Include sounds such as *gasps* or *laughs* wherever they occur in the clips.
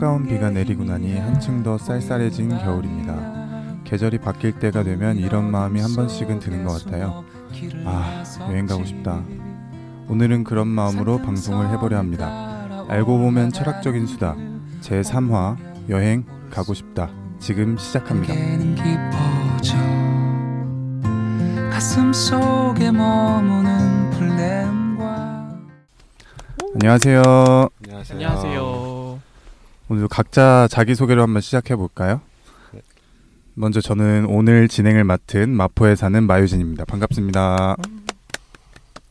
차가운 비가 내리고 나니 한층 더 쌀쌀해진 겨울입니다. 계절이 바뀔 때가 되면 이런 마음이 한 번씩은 드는 것 같아요. 아, 여행 가고 싶다. 오늘은 그런 마음으로 방송을 해보려 합니다. 알고 보면 철학적인 수다. 제 3화 여행 가고 싶다. 지금 시작합니다. 안녕하세요. 안녕하세요. 안녕하세요. 오늘 각자 자기 소개를 한번 시작해 볼까요? 네. 먼저 저는 오늘 진행을 맡은 마포에 사는 마유진입니다. 반갑습니다.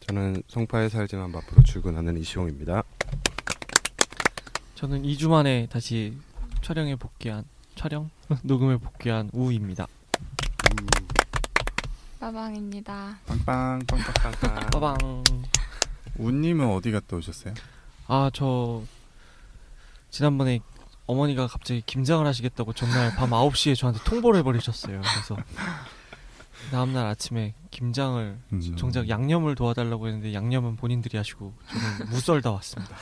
저는 송파에 살지만 마포로 출근하는 이시홍입니다. 저는 2주 만에 다시 촬영에 복귀한 촬영 *laughs* 녹음에 복귀한 우입니다. 빠방입니다. 빵빵 빵빵빵빵. 빠방. 우님은 어디 갔다 오셨어요? 아 저 지난번에 어머니가 갑자기 김장을 하시겠다고 전날 밤 9시에 저한테 통보를 해버리셨어요. 그래서 다음날 아침에 김장을 음, 정작 양념을 도와달라고 했는데 양념은 본인들이 하시고 저는 무썰다 왔습니다.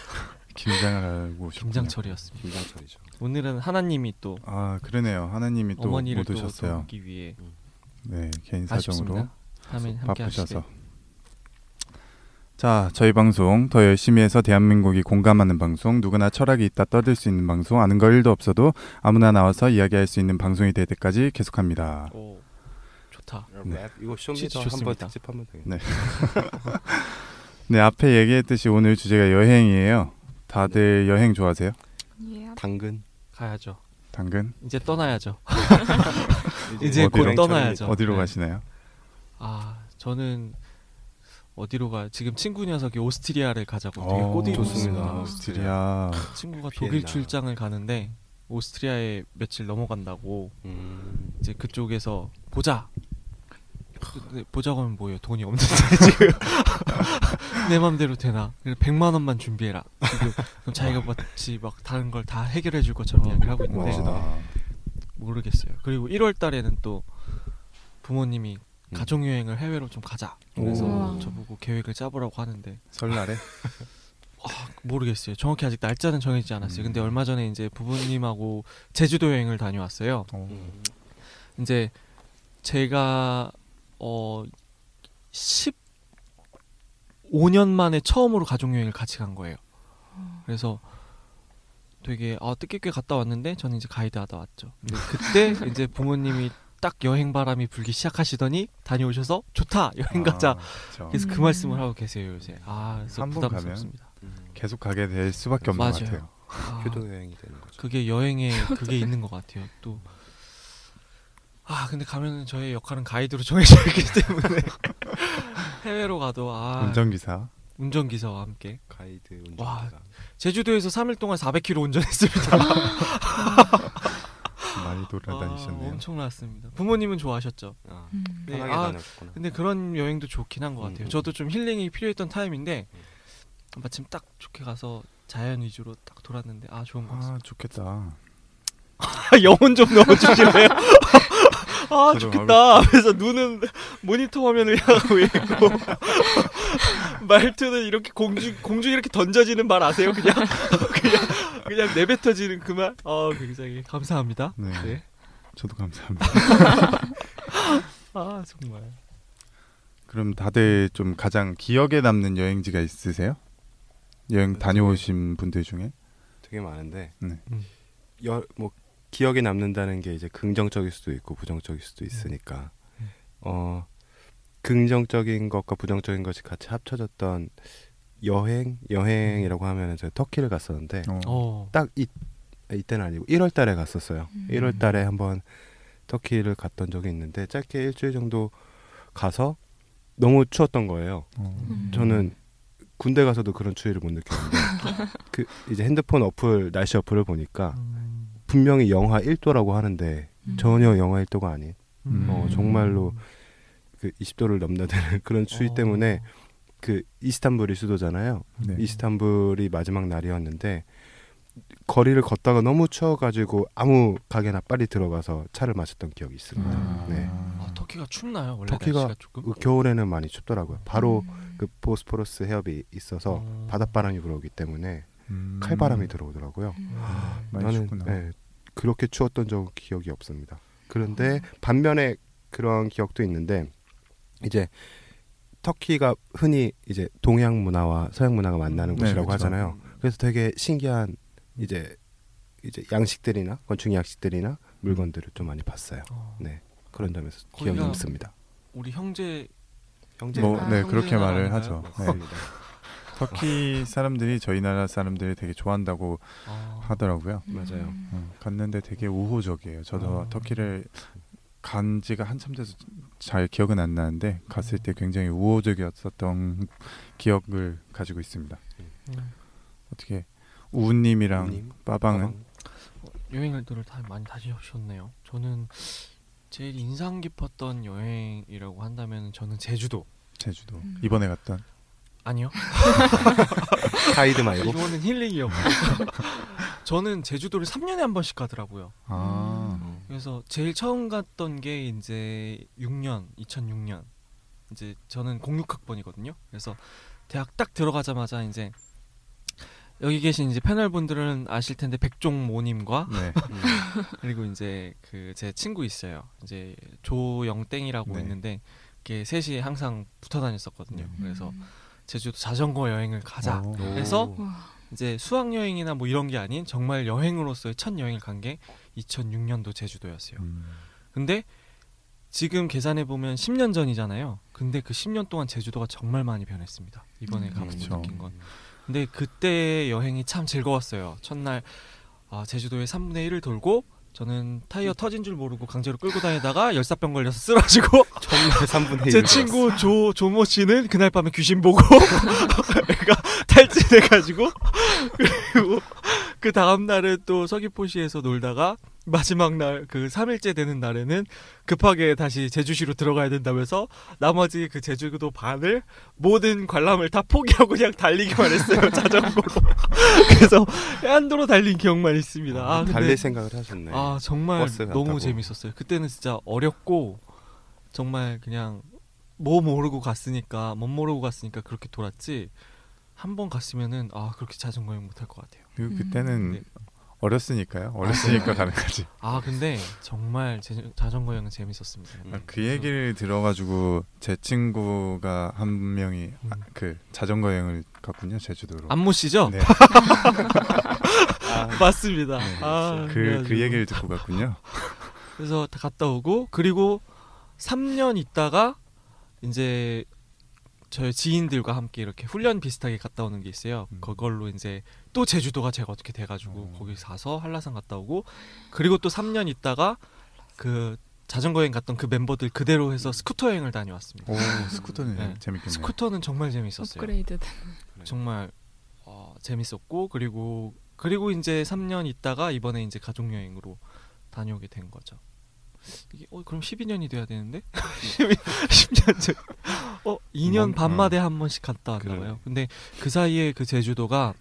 김장을 하고. 김장철이었습니다. 김장철이죠. 오늘은 하나님이 또 아 그러네요. 하나님이 또 어머니를 못또 오셨어요. 돕기 위해 네 개인 사정으로 아쉽습니다. 바쁘셔서. 하시게. 자, 저희 방송 더 열심히 해서 대한민국이 공감하는 방송, 누구나 철학이 있다 떠들 수 있는 방송, 아는 거 1도 없어도 아무나 나와서 이야기할 수 있는 방송이 될 때까지 계속합니다. 오 좋다. 네. 랩 이거 Show Me the 한번. 특집하면 되겠네. 네. *laughs* 네, 앞에 얘기했듯이 오늘 주제가 여행이에요. 다들 여행 좋아하세요? 예. 당근 가야죠. 당근? 이제 떠나야죠. *laughs* 이제 어디로? 곧 떠나야죠. 어디로 네. 가시나요? 아 저는 어디로 가? 지금 친구 녀석이 오스트리아를 가자고 되게 어, 좋습니다. 있어요. 오스트리아. 친구가 비엔나. 독일 출장을 가는데 오스트리아에 며칠 넘어간다고 음, 이제 그쪽에서 보자. 근데 보자고 하면 뭐예요? 돈이 없는데 *laughs* 지금 *laughs* 내 맘대로 되나? 100만 원만 준비해라. 지금 그럼 자기가 마치 막 다른 걸 다 해결해 줄 것처럼 이야기를 하고 있는데 멋지다. 와. 모르겠어요. 그리고 1월 달에는 또 부모님이 음. 가족 여행을 해외로 좀 가자. 그래서 오. 저보고 계획을 짜보라고 하는데 설날에? *laughs* 모르겠어요. 정확히 아직 날짜는 정해지지 않았어요. 음. 근데 얼마 전에 이제 부모님하고 제주도 여행을 다녀왔어요. 어. 음. 이제 제가 어 15년 만에 처음으로 가족 여행을 같이 간 거예요. 그래서 되게 아 뜻깊게 갔다 왔는데 저는 이제 가이드 하다 왔죠. 근데 그때 *laughs* 이제 부모님이 딱 여행 바람이 불기 시작하시더니 다녀오셔서 좋다 여행 가자. 아. 그래서 그 음. 말씀을 하고 계세요 요새. 아 그래서 한번 가면 부담스럽습니다. 음. 계속 가게 될 수밖에 없는 것 맞아요. 같아요. 아, 효도 여행이 되는 거죠. 그게 여행에 *laughs* 그게 있는 것 같아요. 또. 아 근데 가면은 저의 역할은 가이드로 정해져 있기 때문에 *laughs* 해외로 가도 아 운전기사. 운전기사와 함께 가이드 와. 운전기사. 제주도에서 3일 동안 400km 운전했습니다. *laughs* 많이 아, 돌아다니셨네요. 엄청났습니다. 부모님은 좋아하셨죠. 아, 음. 네, 아. 근데 그런 여행도 좋긴 한것 음, 같아요. 음. 저도 좀 힐링이 필요했던 타임인데 마침 딱 좋게 가서 자연 위주로 딱 돌았는데 아 좋은 것 같습니다. 아, 좋겠다. *laughs* 영혼 좀 넣어주시네요. *laughs* 아 좋겠다. 그래서 눈은 모니터 화면을 향하고 있고 *laughs* 말투는 이렇게 공중 공중 이렇게 던져지는 말 아세요? 그냥 그냥 그냥 내뱉어지는 그 말. 아 굉장히 감사합니다. 네. 네. 저도 감사합니다. *laughs* 아 정말. 그럼 다들 좀 가장 기억에 남는 여행지가 있으세요? 여행 다녀오신 분들 중에? 되게 많은데 네. 음. 여, 뭐 기억에 남는다는 게 이제 긍정적일 수도 있고 부정적일 수도 있으니까 음. 어 긍정적인 것과 부정적인 것이 같이 합쳐졌던 여행 여행이라고 하면은 제가 터키를 갔었는데 어. 어. 딱 이, 이때는 아니고 1월 달에 갔었어요. 음. 1월 달에 한번 터키를 갔던 적이 있는데 짧게 일주일 정도 가서 너무 추웠던 거예요. 어. 음. 저는 군대 가서도 그런 추위를 못 느꼈는데 *laughs* 그 이제 핸드폰 어플 날씨 어플을 보니까 음. 분명히 영하 1도라고 하는데 음. 전혀 영하 1도가 아닌 음. 어, 정말로 그 20도를 넘나드는 *laughs* 그런 추위 어. 때문에 그 이스탄불이 수도잖아요. 네. 이스탄불이 마지막 날이었는데 거리를 걷다가 너무 추워가지고 아무 가게나 빨리 들어가서 차를 마셨던 기억이 있습니다. 아. 네. 아, 터키가 춥나요? 원래 터키가. 그 겨울에는 많이 춥더라고요. 바로 음. 그 보스포러스 해협이 있어서 어. 바닷바람이 불어오기 때문에 음. 칼바람이 들어오더라고요. 많이 나는 춥구나. 네, 그렇게 추웠던 적 기억이 없습니다. 그런데 어. 반면에 그런 기억도 있는데 이제 터키가 흔히 이제 동양 문화와 서양 문화가 만나는 네, 곳이라고 그쵸. 하잖아요. 그래서 되게 신기한 이제 이제 양식들이나 건축 양식들이나 물건들을 좀 많이 봤어요. 어, 네 그런 점에서 기억이 남습니다. 우리 형제 형제 뭐, 아, 네, 그렇게 말을? 하죠. 네. *laughs* 터키 사람들이 저희 나라 사람들을 되게 좋아한다고 아, 하더라고요. 맞아요. 어, 갔는데 되게 우호적이에요. 저도 아. 터키를 간 지가 한참 돼서 잘 기억은 안 나는데 갔을 때 굉장히 우호적이었었던 기억을 가지고 있습니다. 음. 어떻게 우우님이랑 우우님? 빠방은 여행들을 다 많이 다니셨네요. 저는 제일 인상 깊었던 여행이라고 한다면 저는 제주도 제주도 음. 이번에 갔던 아니요. *laughs* 가이드 말고 이거는 힐링이었고 *laughs* 저는 제주도를 3년에 한 번씩 가더라고요. 아 그래서 제일 처음 갔던 게 이제 6년, 2006년. 이제 저는 06학번이거든요. 그래서 대학 딱 들어가자마자 이제 여기 계신 이제 패널 분들은 아실 텐데 백종 모님과 네. *laughs* 그리고 이제 그 제 친구 있어요. 이제 조영땡이라고 네. 있는데 이게 셋이 항상 붙어 다녔었거든요. 네. 그래서 제주도 자전거 여행을 가자. 오. 그래서 와. 이제 수학 여행이나 뭐 이런 게 아닌 정말 여행으로서의 첫 여행을 간 게 2006년도 제주도였어요. 음. 근데 지금 계산해 보면 10년 전이잖아요. 근데 그 10년 동안 제주도가 정말 많이 변했습니다. 이번에 음. 가보고 그쵸. 느낀 건. 근데 그때 여행이 참 즐거웠어요. 첫날 아, 제주도의 3분의 1을 돌고 저는 타이어 터진 줄 모르고 강제로 끌고 다니다가 열사병 걸려서 쓰러지고 *laughs* 첫날 3분의 1 제 친구 조 조모 씨는 그날 밤에 귀신 보고 *laughs* 애가 탈진해 가지고 *laughs* 그리고 그 다음 날은 또 서귀포시에서 놀다가 마지막 날 그 3일째 되는 날에는 급하게 다시 제주시로 들어가야 된다면서 나머지 그 제주도 반을 모든 관람을 다 포기하고 그냥 달리기만 했어요 *laughs* 자전거로 *laughs* 그래서 해안도로 달린 기억만 있습니다. 아, 근데 달릴 생각을 하셨네. 아 정말 너무. 재밌었어요. 그때는 진짜 어렵고 정말 그냥 뭐 모르고 갔으니까 못 모르고 갔으니까 그렇게 돌았지 한 번 갔으면은 아 그렇게 자전거 여행 못할 것 같아요. 음. 그때는 네. 어렸으니까요. 어렸으니까 가는 거지. 아 근데 정말 제, 자전거 여행은 재밌었습니다. 음. 아, 그 얘기를 들어가지고 제 친구가 한 명이 아, 음. 그 자전거 여행을 갔군요 제주도로. 안모 씨죠? 네. *laughs* 맞습니다. 네, 아, 그. 그 얘기를 듣고 갔군요. 그래서 다 갔다 오고 그리고 3년 있다가 이제 저희 지인들과 함께 이렇게 훈련 비슷하게 갔다 오는 게 있어요. 음. 그걸로 이제 또 제주도가 제가 어떻게 돼가지고 어. 거기 가서 한라산 갔다 오고 그리고 또 3년 있다가 그 자전거 여행 갔던 그 멤버들 그대로 해서 스쿠터 여행을 다녀왔습니다. 오 스쿠터는 네. 재밌겠네요. 스쿠터는 정말 재밌었어요. 업그레이드 정말 어, 재밌었고 그리고 그리고 이제 3년 있다가 이번에 이제 가족 여행으로 다녀오게 된 거죠. 이게 어 그럼 12년이 돼야 되는데 *laughs* 10년 전. 어 2년 뭔- 반 어. 만에 한 번씩 갔다 왔나 그러네. 봐요. 근데 그 사이에 그 제주도가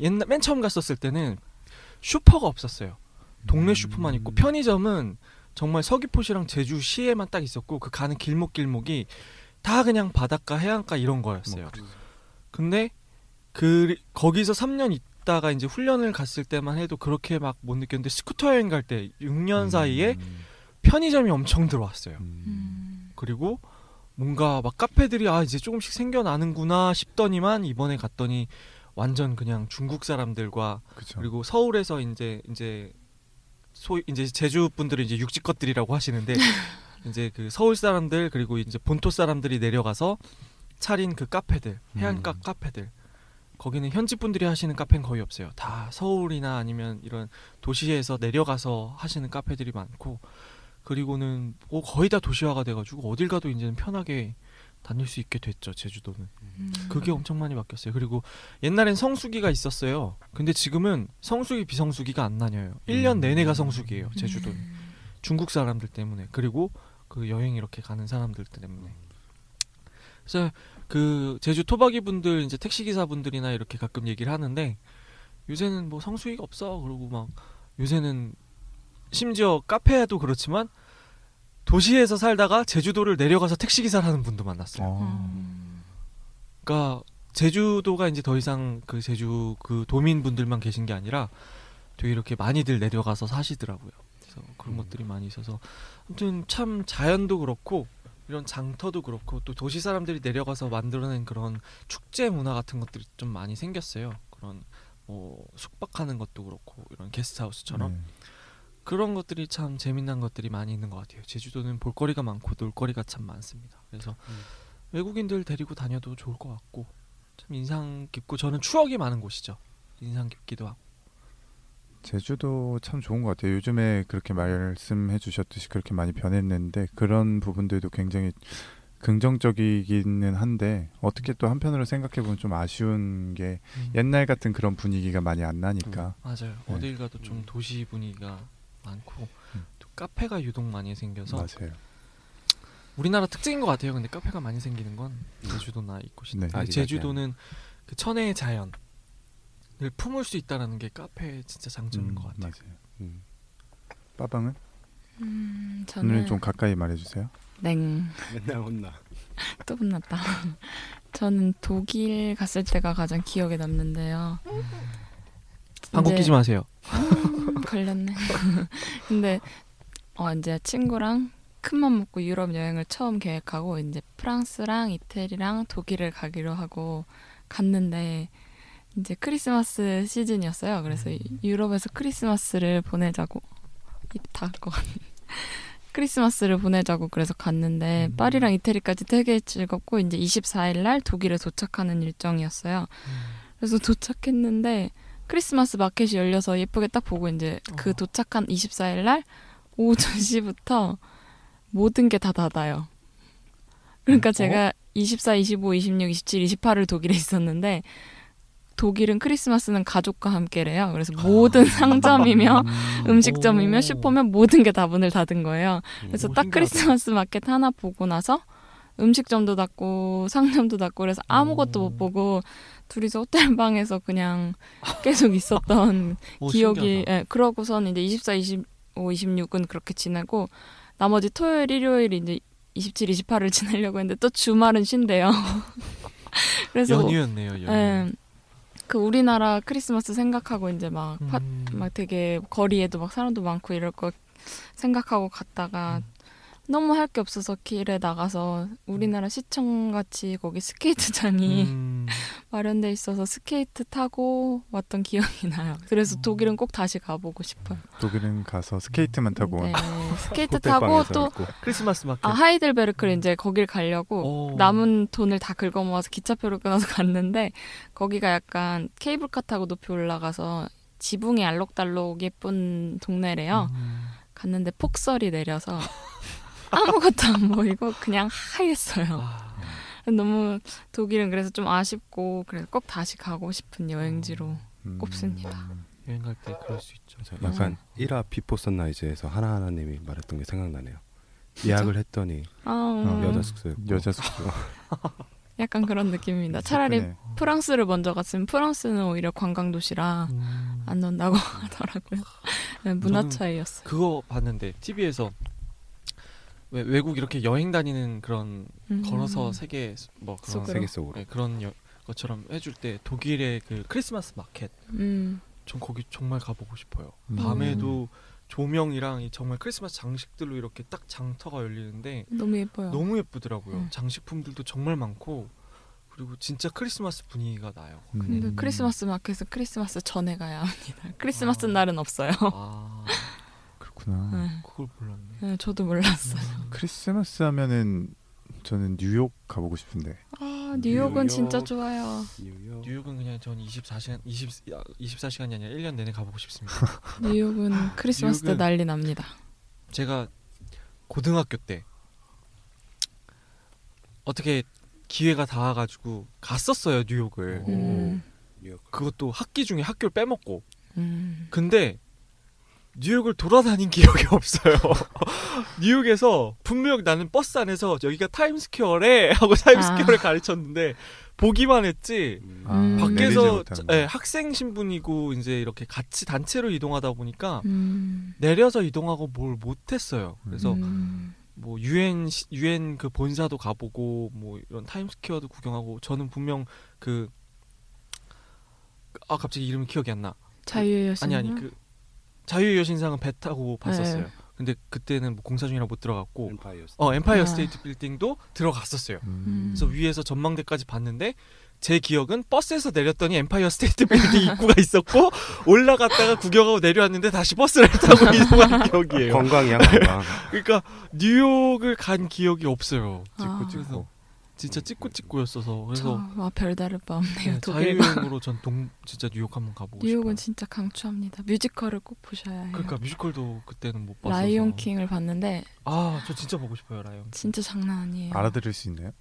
옛날 맨 처음 갔었을 때는 슈퍼가 없었어요. 동네 슈퍼만 있고 편의점은 정말 서귀포시랑 제주시에만 딱 있었고 그 가는 길목 길목이 다 그냥 바닷가 해안가 이런 거였어요. 뭐, 근데 그 거기서 3년 있다가 이제 훈련을 갔을 때만 해도 그렇게 막 못 느꼈는데 스쿠터 여행 갈 때 6년 사이에 편의점이 엄청 들어왔어요. 음. 그리고 뭔가 막 카페들이 아 이제 조금씩 생겨나는구나 싶더니만 이번에 갔더니 완전 그냥 중국 사람들과 그쵸. 그리고 서울에서 이제 이제 소 이제 제주 분들은 이제 육지 것들이라고 하시는데 *laughs* 이제 그 서울 사람들 그리고 이제 본토 사람들이 내려가서 차린 그 카페들 해안가 음. 카페들 거기는 현지 분들이 하시는 카페는 거의 없어요. 다 서울이나 아니면 이런 도시에서 내려가서 하시는 카페들이 많고 그리고는 뭐 거의 다 도시화가 돼가지고 어딜 가도 이제는 편하게 다닐 수 있게 됐죠 제주도는. 음. 그게 엄청 많이 바뀌었어요. 그리고 옛날엔 성수기가 있었어요. 근데 지금은 성수기 비성수기가 안 나뉘어요. 1년 음. 내내가 성수기예요. 제주도는. 음. 중국 사람들 때문에 그리고 그 여행 이렇게 가는 사람들 때문에. 그래서 그 제주 토박이 분들 이제 택시 기사 분들이나 이렇게 가끔 얘기를 하는데 요새는 뭐 성수기가 없어. 그러고 막 요새는 심지어 카페도 그렇지만 도시에서 살다가 제주도를 내려가서 택시 기사를 하는 분도 만났어요. 어. 음. 그러니까 제주도가 이제 더 이상 그 제주 그 도민분들만 계신 게 아니라 되게 이렇게 많이들 내려가서 사시더라고요. 그래서 그런 음. 것들이 많이 있어서 아무튼 참 자연도 그렇고 이런 장터도 그렇고 또 도시 사람들이 내려가서 만들어낸 그런 축제 문화 같은 것들이 좀 많이 생겼어요. 그런 뭐 숙박하는 것도 그렇고 이런 게스트하우스처럼 네. 그런 것들이 참 재미난 것들이 많이 있는 것 같아요. 제주도는 볼거리가 많고 놀거리가 참 많습니다. 그래서 음. 외국인들 데리고 다녀도 좋을 것 같고 참 인상 깊고 저는 추억이 많은 곳이죠. 인상 깊기도 하고. 제주도 참 좋은 것 같아요. 요즘에 그렇게 말씀해 주셨듯이 그렇게 많이 변했는데 그런 부분들도 굉장히 긍정적이기는 한데 어떻게 또 한편으로 생각해 보면 좀 아쉬운 게 음. 옛날 같은 그런 분위기가 많이 안 나니까 맞아요. 네. 어딜 가도 좀 음. 도시 분위기가 많고 음. 또 카페가 유독 많이 생겨서 맞아요. 우리나라 특징인 것 같아요. 근데 카페가 많이 생기는 건 제주도나 이곳이. 네. 제주도는 그 천혜의 자연을 품을 수 있다라는 게 카페의 진짜 장점인 음, 것 같아요. 맞아요. 음. 빠방은 음, 저는 좀 가까이 말해주세요. 냉. 맨날 혼나. *laughs* 또 끝났다. *laughs* 저는 독일 갔을 때가 가장 기억에 남는데요. 방귀 끼지 마세요. 음, 걸렸네. *laughs* 근데 어 이제 친구랑 큰맘 먹고 유럽 여행을 처음 계획하고 이제 프랑스랑 이태리랑 독일을 가기로 하고 갔는데 이제 크리스마스 시즌이었어요. 그래서 음. 유럽에서 크리스마스를 보내자고 입 닿을 것 같네. 크리스마스를 보내자고 그래서 갔는데 음. 파리랑 이태리까지 되게 즐겁고 이제 24일 날 독일에 도착하는 일정이었어요. 그래서 도착했는데 크리스마스 마켓이 열려서 예쁘게 딱 보고 이제 그 어. 도착한 24일 날 오후 *laughs* 2시부터 모든 게 다 닫아요. 그러니까 어? 제가 24, 25, 26, 27, 28을 독일에 *laughs* 있었는데 독일은 크리스마스는 가족과 함께래요. 그래서 모든 상점이며 *laughs* 음식점이며 오. 슈퍼면 모든 게 다 문을 닫은 거예요. 그래서 오, 딱. 크리스마스 마켓 하나 보고 나서 음식점도 닫고 상점도 닫고 그래서 아무것도 오. 못 보고 둘이서 호텔 방에서 그냥 계속 있었던 *laughs* 오, 기억이. 예, 그러고선 이제 24, 25, 26은 그렇게 지내고 나머지 토요일, 일요일 이제 27, 28을 *laughs* 지내려고 했는데 또 주말은 쉰대요. *laughs* 그래서 연휴였네요. 연휴. 예, 그 우리나라 크리스마스 생각하고 이제 막 파- 음. 막 되게 거리에도 막 사람도 많고 이럴 거 생각하고 갔다가 너무 할 게 없어서 길에 나가서 우리나라 시청 같이 거기 스케이트장이 음. *laughs* 마련돼 있어서 스케이트 타고 왔던 기억이 나요. 그래서 음. 독일은 꼭 다시 가보고 싶어요. 독일은 가서 스케이트만 타고 네, 스케이트 타고 또 있고. 크리스마스 마켓. 아, 하이델베르크를 이제 거길 가려고 오. 남은 돈을 다 긁어 모아서 기차표를 끊어서 *laughs* 갔는데 거기가 약간 케이블카 타고 높이 올라가서 지붕이 알록달록 예쁜 동네래요. 음. 갔는데 폭설이 내려서 아무것도 안 보이고 그냥 하얬어요. 아, 너무 독일은 그래서 좀 아쉽고 그래서 꼭 다시 가고 싶은 여행지로 음, 꼽습니다. 여행 갈 때 그럴 수 있죠. 약간 1화 비포 선라이즈에서 하나하나님이 말했던 게 생각나네요. 예약을 했더니 아, 음, 여자 숙소였고 여자 숙소 *laughs* 약간 그런 느낌입니다. 차라리 예쁘네. 프랑스를 먼저 갔으면 프랑스는 오히려 관광 도시라 음. 안 닫는다고 *laughs* 하더라고요. 네, 문화 차이였어요. 그거 봤는데 TV에서 왜 외 국 이렇게 여행 다니는 그런 음. 걸어서 세계 뭐 그런 속으로. 세계 속으로. 네, 그런 여, 것처럼 해줄 때 독일의 그 크리스마스 마켓 음, 전 거기 정말 가보고 싶어요. 음. 밤에도 조명이랑 이 정말 크리스마스 장식들로 이렇게 딱 장터가 열리는데 너무 예뻐요. 너무 예쁘더라고요. 음. 장식품들도 정말 많고 그리고 진짜 크리스마스 분위기가 나요. 음. 근데 크리스마스 마켓은 크리스마스 전에 가야 합니다. 크리스마스 아. 날은 없어요. 아 그렇구나. 네. 그걸 몰랐네. 네, 저도 몰랐어요. *laughs* 크리스마스 하면은 저는 뉴욕 가보고 싶은데 아, 뉴욕은 뉴욕. 진짜 좋아요. 뉴욕. 뉴욕은 그냥 전 24시간 20 24시간이 아니라 1년 내내 가보고 싶습니다. *laughs* 뉴욕은 크리스마스 때 뉴욕은- 난리 납니다. 제가 고등학교 때 어떻게 기회가 닿아 가지고 갔었어요 뉴욕을. 오. 음. 그것도 학기 중에 학교를 빼먹고. 음. 근데 뉴욕을 돌아다닌 기억이 *laughs* 없어요. 뉴욕에서 분명 나는 버스 안에서 여기가 타임스퀘어래 하고 타임스퀘어를 아. 가르쳤는데 보기만 했지. 음. 아, 음. 밖에서 예, 거. 학생 신분이고 이제 이렇게 같이 단체로 이동하다 보니까 음. 내려서 이동하고 뭘 못했어요. 그래서 음. 뭐 유엔 시- 유엔 그 본사도 가보고 뭐 이런 타임스퀘어도 구경하고 저는 분명 그 아 갑자기 이름이 기억이 안 나. 자유의 여신. 아니 아니 그 자유의 여신상은 배 타고 봤었어요. 네. 근데 그때는 뭐 공사 중이라 못 들어갔고 엠파이어 어 엠파이어 아. 스테이트 빌딩도 들어갔었어요. 음. 그래서 위에서 전망대까지 봤는데 제 기억은 버스에서 내렸더니 엠파이어 스테이트 빌딩 입구가 있었고 올라갔다가 구경하고 내려왔는데 다시 버스를 타고 *laughs* 이동한 기억이에요. 견학이야 *laughs* 견학. 그러니까 뉴욕을 간 기억이 없어요. 아. 찍고 찍고. 진짜 찍고 찍고였어서 그래서 저, 와 별다를 바 없네요. 네, 자유여행으로 전 동 진짜 뉴욕 한번 가보고 뉴욕은 싶어요. 진짜 강추합니다. 뮤지컬을 꼭 보셔야 해요. 그러니까 뮤지컬도 그때는 못 봤어서 라이온 킹을 봤는데 아 저 진짜 보고 싶어요 라이온. 진짜 장난 아니에요. 알아들을 수 있나요?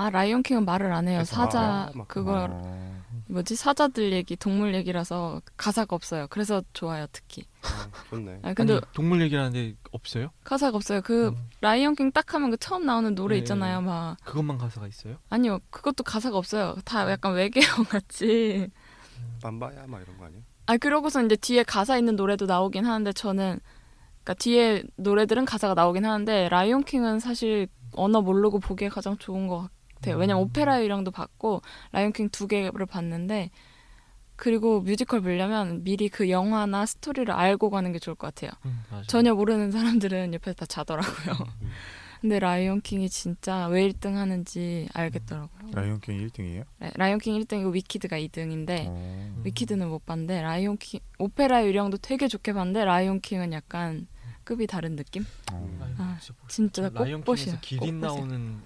아 라이온 킹은 말을 안 해요. 그래서 사자 아, 막 그거 어, 뭐지 사자들 얘기, 동물 얘기라서 가사가 없어요. 그래서 좋아요 특히. 아, 좋네. 아 근데 아니, 동물 얘기하는데 없어요? 가사가 없어요. 그 음, 라이온 킹 딱 하면 그 처음 나오는 노래 네. 있잖아요. 막 그것만 가사가 있어요? 아니요 그것도 가사가 없어요. 다 약간 외계어 같이. 빰바야 막 이런 거 아니야? 아 그러고서 이제 뒤에 가사 있는 노래도 나오긴 하는데 저는 그러니까 뒤에 노래들은 가사가 나오긴 하는데 라이온 킹은 사실 언어 모르고 보기에 가장 좋은 것 같아요. 왜냐면 음. 오페라 유령도 봤고 라이온 킹 두 개를 봤는데 그리고 뮤지컬 보려면 미리 그 영화나 스토리를 알고 가는 게 좋을 것 같아요. 음. 전혀 모르는 사람들은 옆에서 다 자더라고요. 음. *laughs* 근데 라이온 킹이 진짜 왜 1등 하는지 알겠더라고요. 라이온 킹 1등이에요? 라이온 킹 1등이고 위키드가 2등인데 어. 음. 위키드는 못 봤는데 라이온 킹 오페라 유령도 되게 좋게 봤는데 라이온 킹은 약간 급이 다른 느낌? 어. 아, 진짜 꼭 라이온 보시요. 킹에서 기린 나오는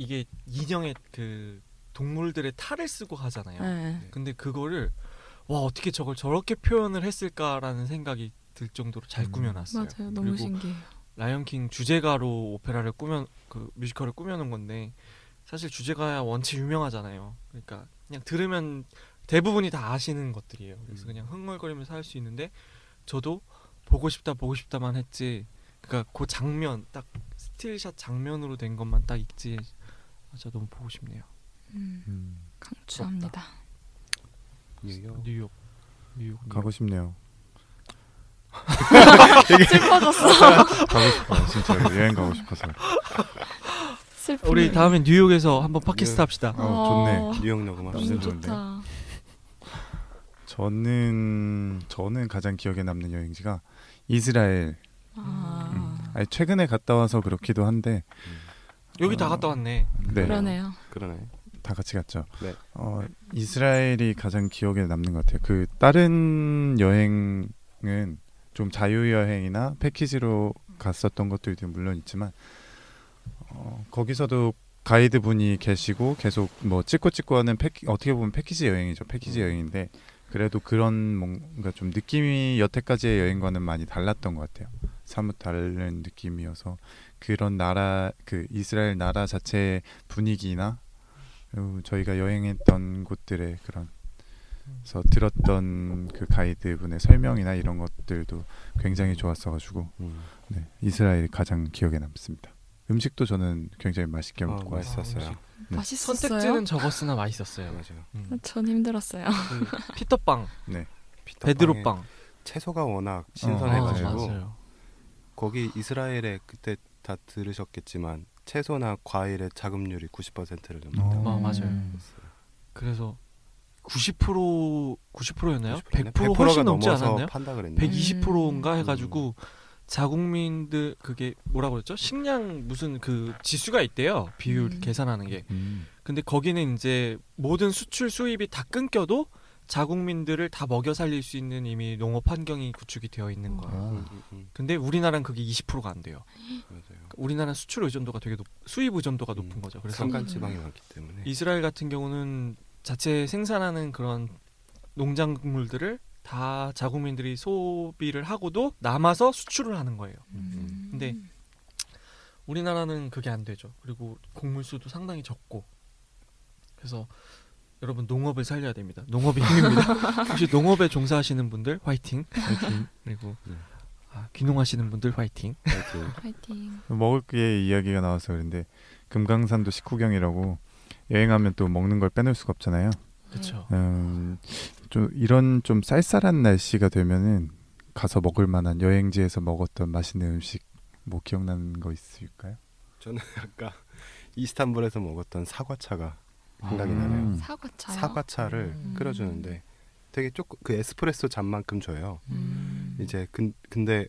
이게 인형의 그 동물들의 탈을 쓰고 하잖아요. 네. 근데 그거를 와 어떻게 저걸 저렇게 표현을 했을까라는 생각이 들 정도로 잘 음. 꾸며놨어요. 맞아요. 너무 그리고 신기해요. 라이언 킹 주제가로 오페라를 꾸며 그 뮤지컬을 꾸며놓은 건데 사실 주제가야 원체 유명하잖아요. 그러니까 그냥 들으면 대부분이 다 아시는 것들이에요. 그래서 음. 그냥 흥얼거리면서 할 수 있는데 저도 보고 싶다 보고 싶다만 했지. 그러니까 그 장면 딱 still shot 장면으로 된 것만 딱 있지. 진짜 너무 보고 싶네요. 음, 음, 강추합니다. 뉴욕. 뉴욕, 뉴욕, 뉴욕. 가고 싶네요. *laughs* 슬퍼졌어. 가고 싶어요. 진짜 여행 가고 싶어서. 슬픔. 우리 다음에 뉴욕에서 한번 팟캐스트 뉴욕. 합시다. 어, 좋네. 뉴욕 녹음합시다. 무슨 너무 좋은데? 좋다. 저는 저는 가장 기억에 남는 여행지가 이스라엘. 아, 음. 아니, 최근에 갔다 와서 그렇기도 한데 여기 다 어, 갔다 왔네. 네, 그러네요. 그러네. 다 같이 갔죠. 네. 어, 이스라엘이 가장 기억에 남는 것 같아요. 그 다른 여행은 좀 자유 여행이나 패키지로 갔었던 것들도 물론 있지만 어, 거기서도 가이드 분이 계시고 계속 뭐 찍고 찍고 하는 패키, 어떻게 보면 패키지 여행이죠. 패키지 음. 여행인데 그래도 그런 뭔가 좀 느낌이 여태까지의 여행과는 많이 달랐던 것 같아요. 사뭇 다른 느낌이어서 그런 나라 그 이스라엘 나라 자체의 분위기나 그리고 저희가 여행했던 곳들의 그런 그래서 들었던 그 가이드 분의 설명이나 이런 것들도 굉장히 좋았어가지고 음. 네, 이스라엘이 가장 기억에 남습니다. 음식도 저는 굉장히 맛있게 어, 먹고 왔어요. 맛있었어요. 네. 맛있었어요. 선택지는 적었으나 맛있었어요. 맞아요. 음. 전 힘들었어요. 그 피터빵, 네, 베드로빵. 채소가 워낙 어, 신선해가지고 아, 맞아요. 거기 이스라엘에 그때 다 들으셨겠지만 채소나 과일의 자급률이 90%를 넘는다. 어, 아, 맞아요. 음. 그래서 90% 90%였나요? 100% 100%가 훨씬 넘지 않았나요? 판다 그랬네. 120%인가 음. 해가지고 자국민들 그게 뭐라고 그랬죠? 식량 무슨 그 지수가 있대요. 비율 음. 계산하는 게. 음. 근데 거기는 이제 모든 수출 수입이 다 끊겨도 자국민들을 다 먹여 살릴 수 있는 이미 농업 환경이 구축이 되어 있는 거야. 아. 음, 음, 음. 근데 우리나라는 그게 20%가 안 돼요. 맞아요. 우리나라는 수출 의존도가 되게 높, 수입 의존도가 높은 음. 거죠. 그래서 산간 지방이 많기 때문에 이스라엘 같은 경우는 자체 생산하는 그런 농작물들을 다 자국민들이 소비를 하고도 남아서 수출을 하는 거예요. 음. 근데 우리나라는 그게 안 되죠. 그리고 곡물 수도 상당히 적고. 그래서 여러분 농업을 살려야 됩니다. 농업이 힘입니다. *laughs* 혹시 농업에 종사하시는 분들 화이팅. 화이팅. 그리고 네. 아, 귀농하시는 분들 화이팅. 하여튼 파이팅. 먹을 게 이야기가 나와서 그런데 금강산도 식후경이라고 여행하면 또 먹는 걸 빼놓을 수가 없잖아요. 그렇죠. 음, 좀 이런 좀 쌀쌀한 날씨가 되면은 가서 먹을 만한 여행지에서 먹었던 맛있는 음식 뭐 기억나는 거 있을까요? 저는 *laughs* 아까 이스탄불에서 먹었던 사과차가 생각이 음. 나네요. 사과차요. 사과차를 음. 끓여주는데 되게 조금 그 에스프레소 잔만큼 줘요. 음. 이제 근, 근데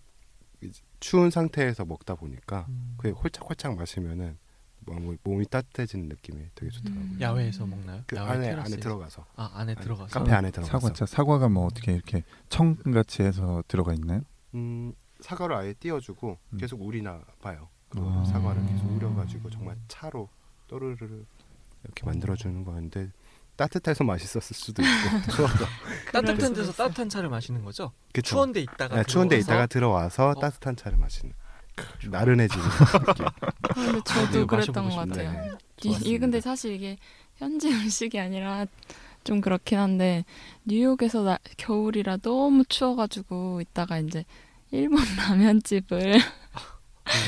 이제 추운 상태에서 먹다 보니까 음. 그게 홀짝홀짝 마시면은 뭐 몸이, 몸이 따뜻해지는 느낌이 되게 좋더라고요. 음. 야외에서 먹나요? 그 야외 안에 테라스에서? 안에 들어가서 아 안에 들어가서 카페 안에 들어가서 사과차 사과가 뭐 어떻게 이렇게 청같이 해서 들어가 있나요? 음, 사과를 아예 띄워주고 음. 계속 우리나 봐요. 그 아. 사과를 계속 우려가지고 정말 차로 또르르르 이렇게 만들어주는 거였는데 따뜻해서 맛있었을 수도 있고 *laughs* 추워서 따뜻한 데서. 따뜻한 차를 마시는 거죠? 그쵸? 추운 데 있다가 네, 추운데 들어와서 있다가 들어와서 어. 따뜻한 차를 마시는 나른해지는 *laughs* 느낌. 아, 근데 저도 네, 그랬던 것 같아요. 네, 이, 이. 근데 사실 이게 현지 *laughs* 음식이 아니라 좀 그렇긴 한데 뉴욕에서 나, 겨울이라 너무 추워가지고 있다가 이제 일본 라면집을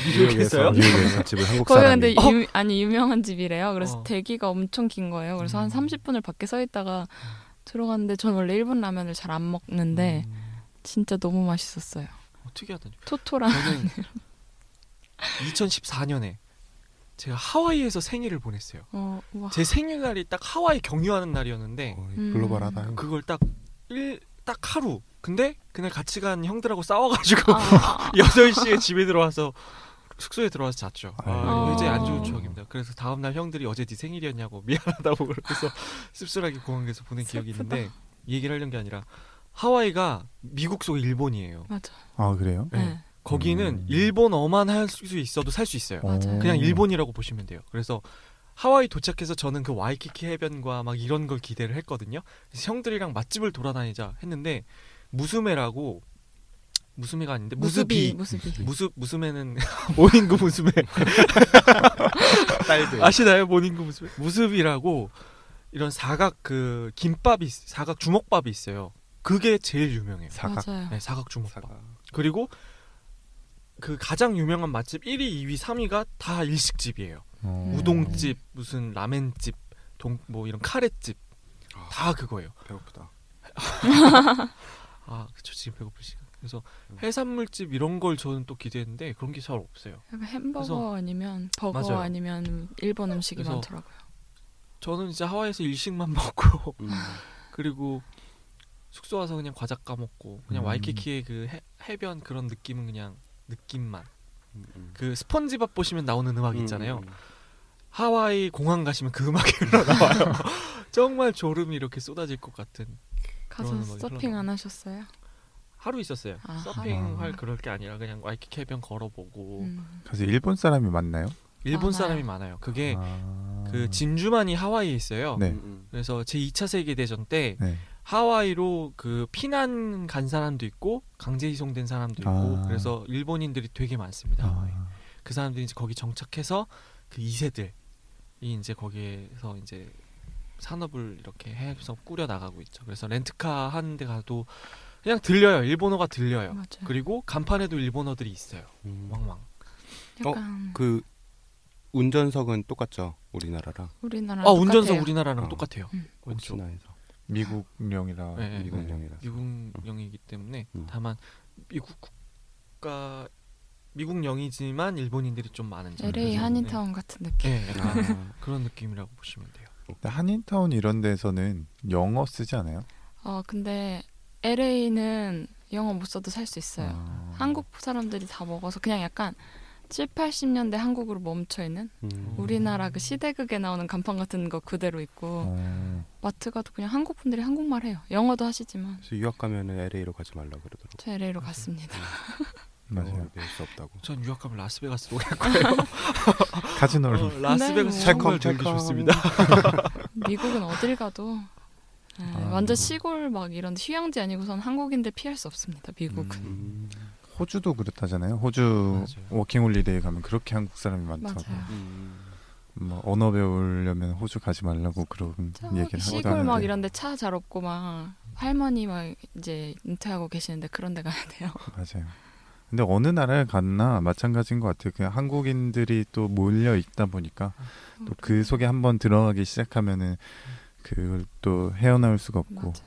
뉴욕에서요? 뉴욕에서 집을 한국 거기 사람이 근데 유, 아니 유명한 집이래요. 그래서 어. 대기가 엄청 긴 거예요. 그래서 한 음. 30분을 밖에 서 있다가 들어갔는데 전 원래 일본 라면을 잘 안 먹는데 음, 진짜 너무 맛있었어요. 어, 특이하다니. 토토랑 저는 *laughs* 2014년에 제가 하와이에서 생일을 보냈어요. 어, 와. 제 생일날이 딱 하와이 경유하는 날이었는데 어, 음. 글로벌하다. 그걸 딱 일 딱 하루. 근데 그날 같이 간 형들하고 싸워가지고 아, *laughs* 8시에 집에 들어와서 숙소에 들어와서 잤죠. 아, 아이고. 이제 안 좋은 추억입니다. 그래서 다음날 형들이 어제 네 생일이었냐고 *laughs* 미안하다고 그래서 씁쓸하게 공항에서 보낸 기억이 있는데 이 얘기를 하려는 게 아니라 하와이가 미국 속 일본이에요. 맞아. 아 그래요? 네. 네. 거기는 음. 일본어만 할 수 있어도 살 수 있어요. 맞아요. 그냥 일본이라고 보시면 돼요. 그래서 하와이 도착해서 저는 그 와이키키 해변과 막 이런 걸 기대를 했거든요. 그래서 형들이랑 맛집을 돌아다니자 했는데 무스메라고 무스메가 아닌데 무스비 무스비. 무스 무스메는 모닝구 무스메 *laughs* 딸들. 아시나요 모닝구 무스메 무스비라고 이런 사각 그 김밥이 있- 사각 주먹밥이 있어요. 그게 제일 유명해요. 사각. 네, 사각 주먹밥. 사과. 그리고 그 가장 유명한 맛집 1위, 2위, 3위가 다 일식집이에요. 어. 음. 우동집, 무슨 라멘집, 동 뭐 이런 카레집 다 그거예요. 배고프다. *laughs* 아, 그쵸 지금 배고플 시간. 그래서 음. 해산물집 이런 걸 저는 또 기대했는데 그런 게 잘 없어요. 햄버거 그래서- 아니면 버거 맞아요. 아니면 일본 음식이 많더라고요. 저는 진짜 하와이에서 일식만 *laughs* 먹고 음. 그리고 숙소 와서 그냥 과자 까먹고 그냥 음. 와이키키의 그 해, 해변 그런 느낌은 그냥 느낌만. 음, 음. 그 스펀지밥 보시면 나오는 음악 있잖아요. 음, 음. 하와이 공항 가시면 그 음악이 흘러나와요. *laughs* 정말 졸음이 이렇게 쏟아질 것 같은 가서 서핑. 안 하셨어요? 하루 있었어요. 아, 서핑할. 그럴 게 아니라 그냥 와이키키 해변 걸어보고 음. 그래서 일본 사람이 많나요? 일본 많아요. 사람이 많아요. 그게 아. 그 진주만이 하와이에 있어요. 네. 음, 음. 그래서 제 2차 세계 대전 때 네. 하와이로 그 피난 간 사람도 있고 강제 이송된 사람도 있고 아. 그래서 일본인들이 되게 많습니다. 하와이. 아. 그 사람들이 이제 거기 정착해서 그 2세들이 이제 거기에서 이제 산업을 이렇게 해서 꾸려 나가고 있죠. 그래서 렌트카 하는 데 가도 그냥 들려요. 일본어가 들려요. 맞아요. 그리고 간판에도 일본어들이 있어요. 음. 왕왕. 약간 그 운전석은 똑같죠 우리나라랑 우리나라 아 운전석 똑같아요. 우리나라랑 어. 똑같아요. 음. 왼쪽. 혹시나해서 미국령이라 네, 네. 미국령이라. 미국령이기 때문에 음. 다만 미국 국가 미국령이지만 일본인들이 좀 많은 점. LA 그래서, 한인타운 같은 느낌. 네, 네, 약간 아, 그런 느낌이라고 보시면 돼요. 근데 한인타운 이런 데서는 영어 쓰지 않아요? 어 근데 LA는 영어 못 써도 살 수 있어요. 아. 한국 사람들이 다 먹어서 그냥 약간 7, 80년대 한국으로 멈춰 있는 음. 우리나라 그 시대극에 나오는 간판 같은 거 그대로 있고 어. 마트 가도 그냥 한국 분들이 한국말 해요. 영어도 하시지만 그래서 유학 가면은 LA로 가지 말라 그러더라고. 저 LA로. 갔습니다. 맞아요. 영어를 배울 수 없다고. 전 유학 가면 라스베가스로 갈 거예요. *laughs* 카지노를 어, 라스베가스 네, 정말 뭐. 되게 좋습니다. *laughs* 미국은 어딜 가도 네, 아. 완전 시골 막 이런 휴양지 아니고선 한국인들 피할 수 없습니다. 미국은 음. 호주도 그렇다잖아요. 호주 맞아요. 워킹홀리데이 가면 그렇게 한국 사람이 많다고. 맞아요. 음. 뭐 언어 배우려면 호주 가지 말라고 그런 얘기를 하기도 시골 막 이런데 차 잘 없고 막 할머니 막 이제 은퇴하고 계시는데 그런 데 가야 돼요. 맞아요. 근데 어느 나라를 가나 마찬가지인 것 같아요. 그냥 한국인들이 또 몰려 있다 보니까 또 그 속에 한번 들어가기 시작하면은 그걸 또 헤어나올 수가 없고 맞아.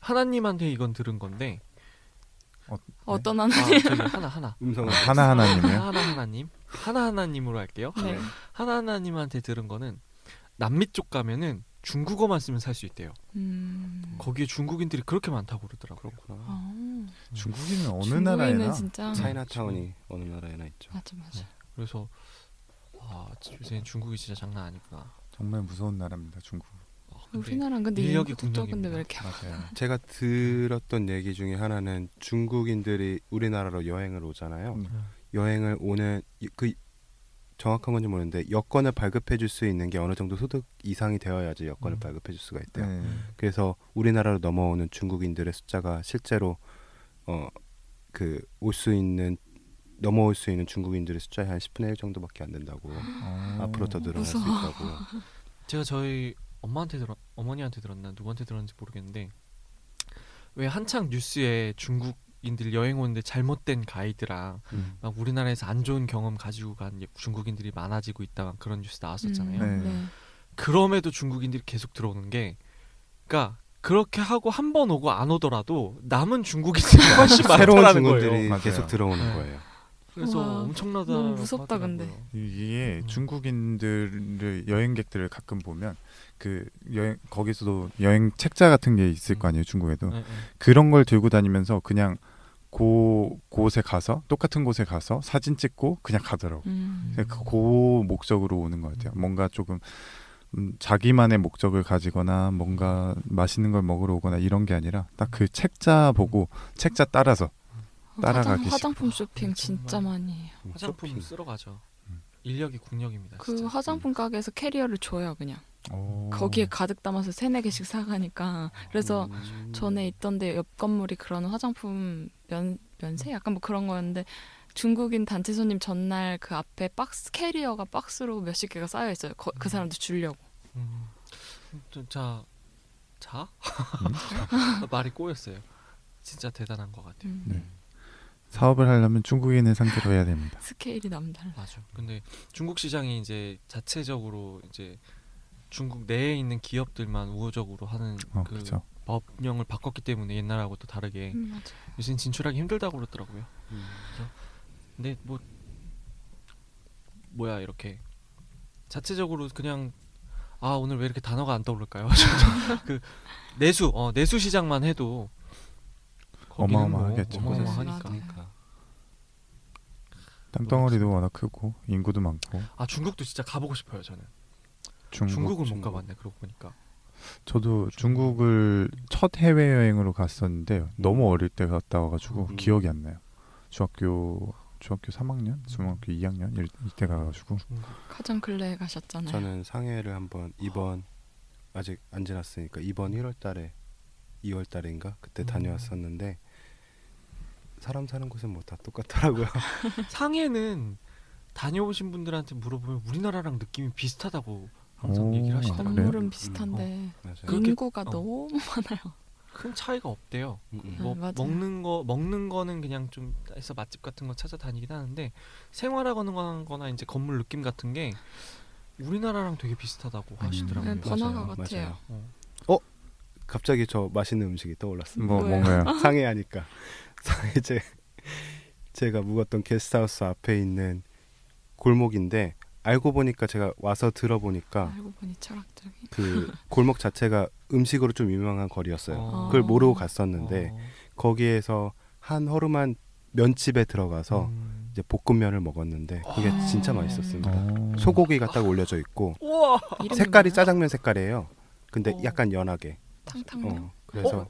하나님한테 이건 들은 건데 어떤 아, 하나? 저기 하나 하나. 음성 하나 하나님이요. 하나 하나님. 하나 하나님으로 할게요. 네. 하나 하나님한테 들은 거는 남미 쪽 가면은 중국어만 쓰면 살 수 있대요. 음. 거기에 중국인들이 그렇게 많다고 그러더라고요. 그렇구나. 아, 중국인은 어느 중국인은 나라에나 진짜 차이나타운이 어느 나라에나 있죠. 맞아 맞아. 그래서 아 요새 중국이 진짜 장난 아니구나. 정말 무서운 나라입니다. 중국. 아, 근데 우리나라는 근데 인력이 국력입니다. 왜 이렇게 맞아요. *laughs* 제가 들었던 얘기 중에 하나는 중국인들이 우리나라로 여행을 오잖아요. 음. 여행을 오는 이- 그 정확한 건지 모르는데 여권을 발급해 줄 수 있는 게 어느 정도 소득 이상이 되어야지 여권을 음. 발급해 줄 수가 있대요. 네. 그래서 우리나라로 넘어오는 중국인들의 숫자가 실제로 어 그 올 수 있는 넘어올 수 있는 중국인들의 숫자의 한 10분의 1 정도밖에 안 된다고 어. 앞으로 더 늘어날 수 무서워. 있다고 제가 저희 엄마한테 들었 어머니한테 들었나 누구한테 들었는지 모르겠는데 왜 한창 뉴스에 중국 인들 여행 오는데 잘못된 가이드랑 음. 막 우리나라에서 안 좋은 경험 가지고 간 중국인들이 많아지고 있다 막 그런 뉴스 나왔었잖아요. 음, 네. 네. 그럼에도 중국인들이 계속 들어오는 게, 그러니까 그렇게 하고 한 번 오고 안 오더라도 남은 중국인들이 *laughs* 훨씬 많다라는 중국인들이 거예요. 맞아요. 계속 들어오는 네. 거예요. 그래서 와, 엄청나다. 너무 무섭다, 근데. 이게 음. 중국인들을 여행객들을 가끔 보면 그 여행 거기서도 여행 책자 같은 게 있을 거 아니에요 중국에도 네, 네. 그런 걸 들고 다니면서 그냥 고 곳에 가서 똑같은 곳에 가서 사진 찍고 그냥 가더라고. 음. 그, 그 목적으로 오는 것 같아요. 뭔가 조금 음, 자기만의 목적을 가지거나 뭔가 맛있는 걸 먹으러 오거나 이런 게 아니라 딱 그 책자 보고 책자 따라서 따라가기 화장, 화장품 쇼핑 네, 진짜. 많이 해요. 음, 화장품 쇼핑. 쓸어 가죠. 음. 인력이 국력입니다. 그 진짜. 화장품 가게에서 캐리어를 줘요 그냥. 오. 거기에 가득 담아서 세네 개씩 사가니까. 그래서 음. 전에 있던데 옆 건물이 그런 화장품 면 면세 약간 뭐 그런 거였는데 중국인 단체 손님 전날 그 앞에 박스 캐리어가 박스로 몇십 개가 쌓여 있어요. 거- 그 사람들 주려고. 음. 좀 자, 자? 음? *laughs* 말이 꼬였어요. 진짜 대단한 것 같아요. 음. 네. 사업을 하려면 중국인을 상대로 해야 됩니다. 스케일이 남달라. 맞아. 근데 중국 시장이 이제 자체적으로 이제 중국 내에 있는 기업들만 우호적으로 하는 어, 그 그렇죠. 법령을 바꿨기 때문에 옛날하고 또 다르게 음. 요새는 진출하기 힘들다고 그러더라고요. 음. 근데 뭐 뭐야 이렇게 자체적으로 그냥 아 오늘 왜 이렇게 단어가 안 떠오를까요? *laughs* 그 내수 어 내수 시장만 해도 뭐 어마어마하겠죠. 어마어마하니까. 맞아요. 그러니까 땅덩어리도 워낙 크고 인구도 많고 아 중국도 진짜 가보고 싶어요 저는. 중국 중국 을 못 중국. 가봤네 그러고 보니까. 저도 중국 을 첫 해외 여행으로 갔었는데 너무 어릴 때 갔다 와가지고 음. 기억이 안 나요. 중학교 중학교 3학년, 중학교 2학년 일- 이때 가가지고 중국. 가장 근래에 가셨잖아요. 저는 상해를 한번 이번 아직 안 지났으니까 이번 1월달에 2월달인가 그때 음. 다녀왔었는데 사람 사는 곳은 뭐 다 똑같더라고요. *laughs* 상해는 다녀오신 분들한테 물어보면 우리나라랑 느낌이 비슷하다고 항상 오, 얘기를 하시더라고요. 그래요? 건물은 비슷한데 맞아요. 그렇게- 인구가 어. 너무 *laughs* 많아요. 큰 차이가 없대요. 음, 음. 뭐 아, 맞아요. 먹는 거 먹는 거는 그냥 좀 해서 맛집 같은 거 찾아다니긴 하는데 생활하거나 거나 이제 건물 느낌 같은 게 우리나라랑 되게 비슷하다고 음. 하시더라고요. 네, 번화가 맞아요, 같아요. 맞아요. 어. 갑자기 저 맛있는 음식이 떠올랐습니다. 뭐 뭐예요? 뭔가요? *laughs* 상해 하니까 상해 제 제가 묵었던 게스트하우스 앞에 있는 골목인데 알고 보니까 제가 와서 들어보니까 알고 보니 철학적인. 그 골목 자체가 음식으로 좀 유명한 거리였어요. 어. 그걸 모르고 갔었는데 어. 거기에서 한 허름한 면집에 들어가서 음. 이제 볶음면을 먹었는데 그게 아. 진짜 맛있었습니다. 어. 소고기가 딱 올려져 있고 색깔이? 짜장면 색깔이에요. 근데 어. 약간 연하게. 탕탕면. 어, 그래서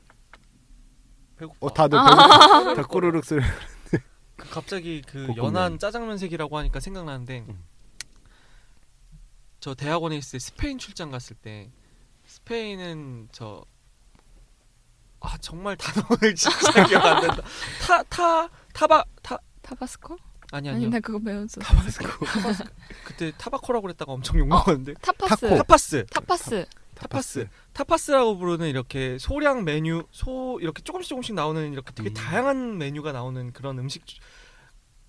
배고파. 어, 다들 배고- *laughs* 다 꼬르륵 소리. 그 갑자기 그 볶음면. 연한 짜장면 색이라고 하니까 생각나는데 음. 저 대학원에 있을 때 스페인 출장 갔을 때 스페인은 저 아 정말 단어를 진짜 기억 안 난다. 타 타 타바 타 타바스코? 아니 아니 아니요. 나 그거 배웠어. 그때 타바코라고 그랬다가 엄청 욕 먹었는데 타파스. 타코. 타파스 타파스. 타파스 타파스라고 부르는 이렇게 소량 메뉴 소 이렇게 조금씩 조금씩 나오는 이렇게 되게 음. 다양한 메뉴가 나오는 그런 음식 주-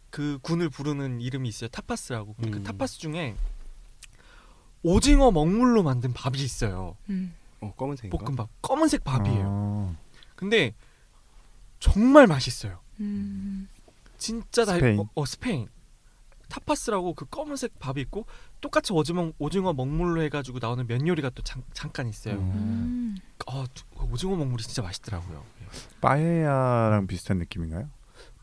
그 군을 부르는 이름이 있어요 타파스라고 그 음. 타파스 중에 오징어 먹물로 만든 밥이 있어요 음. 어, 검은색인가? 볶음밥 검은색 밥이에요 어. 근데 정말 맛있어요 음. 진짜 달 스페인. 어, 어, 스페인 타파스라고 그 검은색 밥이 있고 똑같이 오징어 오징어 먹물로 해가지고 나오는 면 요리가 또 잠, 잠깐 있어요. 음. 어, 오징어 먹물이 진짜 맛있더라고요. 예. 빠에야랑 비슷한 느낌인가요?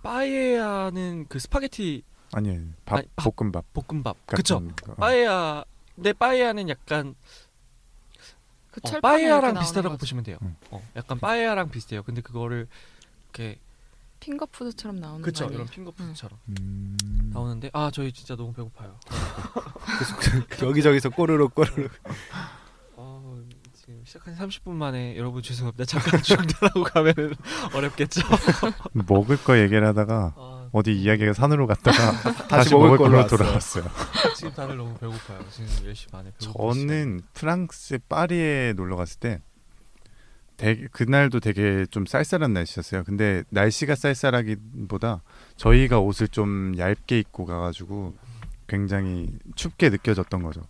빠에야는 그 스파게티 아니에요. 밥 아니, 밥. 볶음밥. 볶음밥. 그쵸? 거. 빠에야. 네 빠에야는 약간 그 어, 빠에야랑 비슷하다고. 보시면 돼요. 음. 어, 약간 빠에야랑 비슷해요. 근데 그거를 이렇게 finger food처럼 나오는 그쵸? 이런 finger food처럼 음... 나오는데 아 저희 진짜 너무 배고파요. *laughs* 여기저기서 꼬르륵 꼬르륵. 아 지금 시작한 30분 만에 여러분 죄송합니다. 잠깐 중단하고 가면은 *laughs* 어렵겠죠. 먹을 거 얘기를 하다가 아, 어디 이야기가 산으로 갔다가 *laughs* 다시, 먹을 먹을 걸로 걸로 왔어요. 돌아왔어요. *laughs* 지금 다들 너무 배고파요. 지금 10시 반에? 저는 프랑스 파리에 놀러 갔을 때 되게 그날도 되게 좀 쌀쌀한 날씨였어요. 근데 날씨가 쌀쌀하기보다 저희가 옷을 좀 얇게 입고 가가지고 굉장히 춥게 느껴졌던 거죠.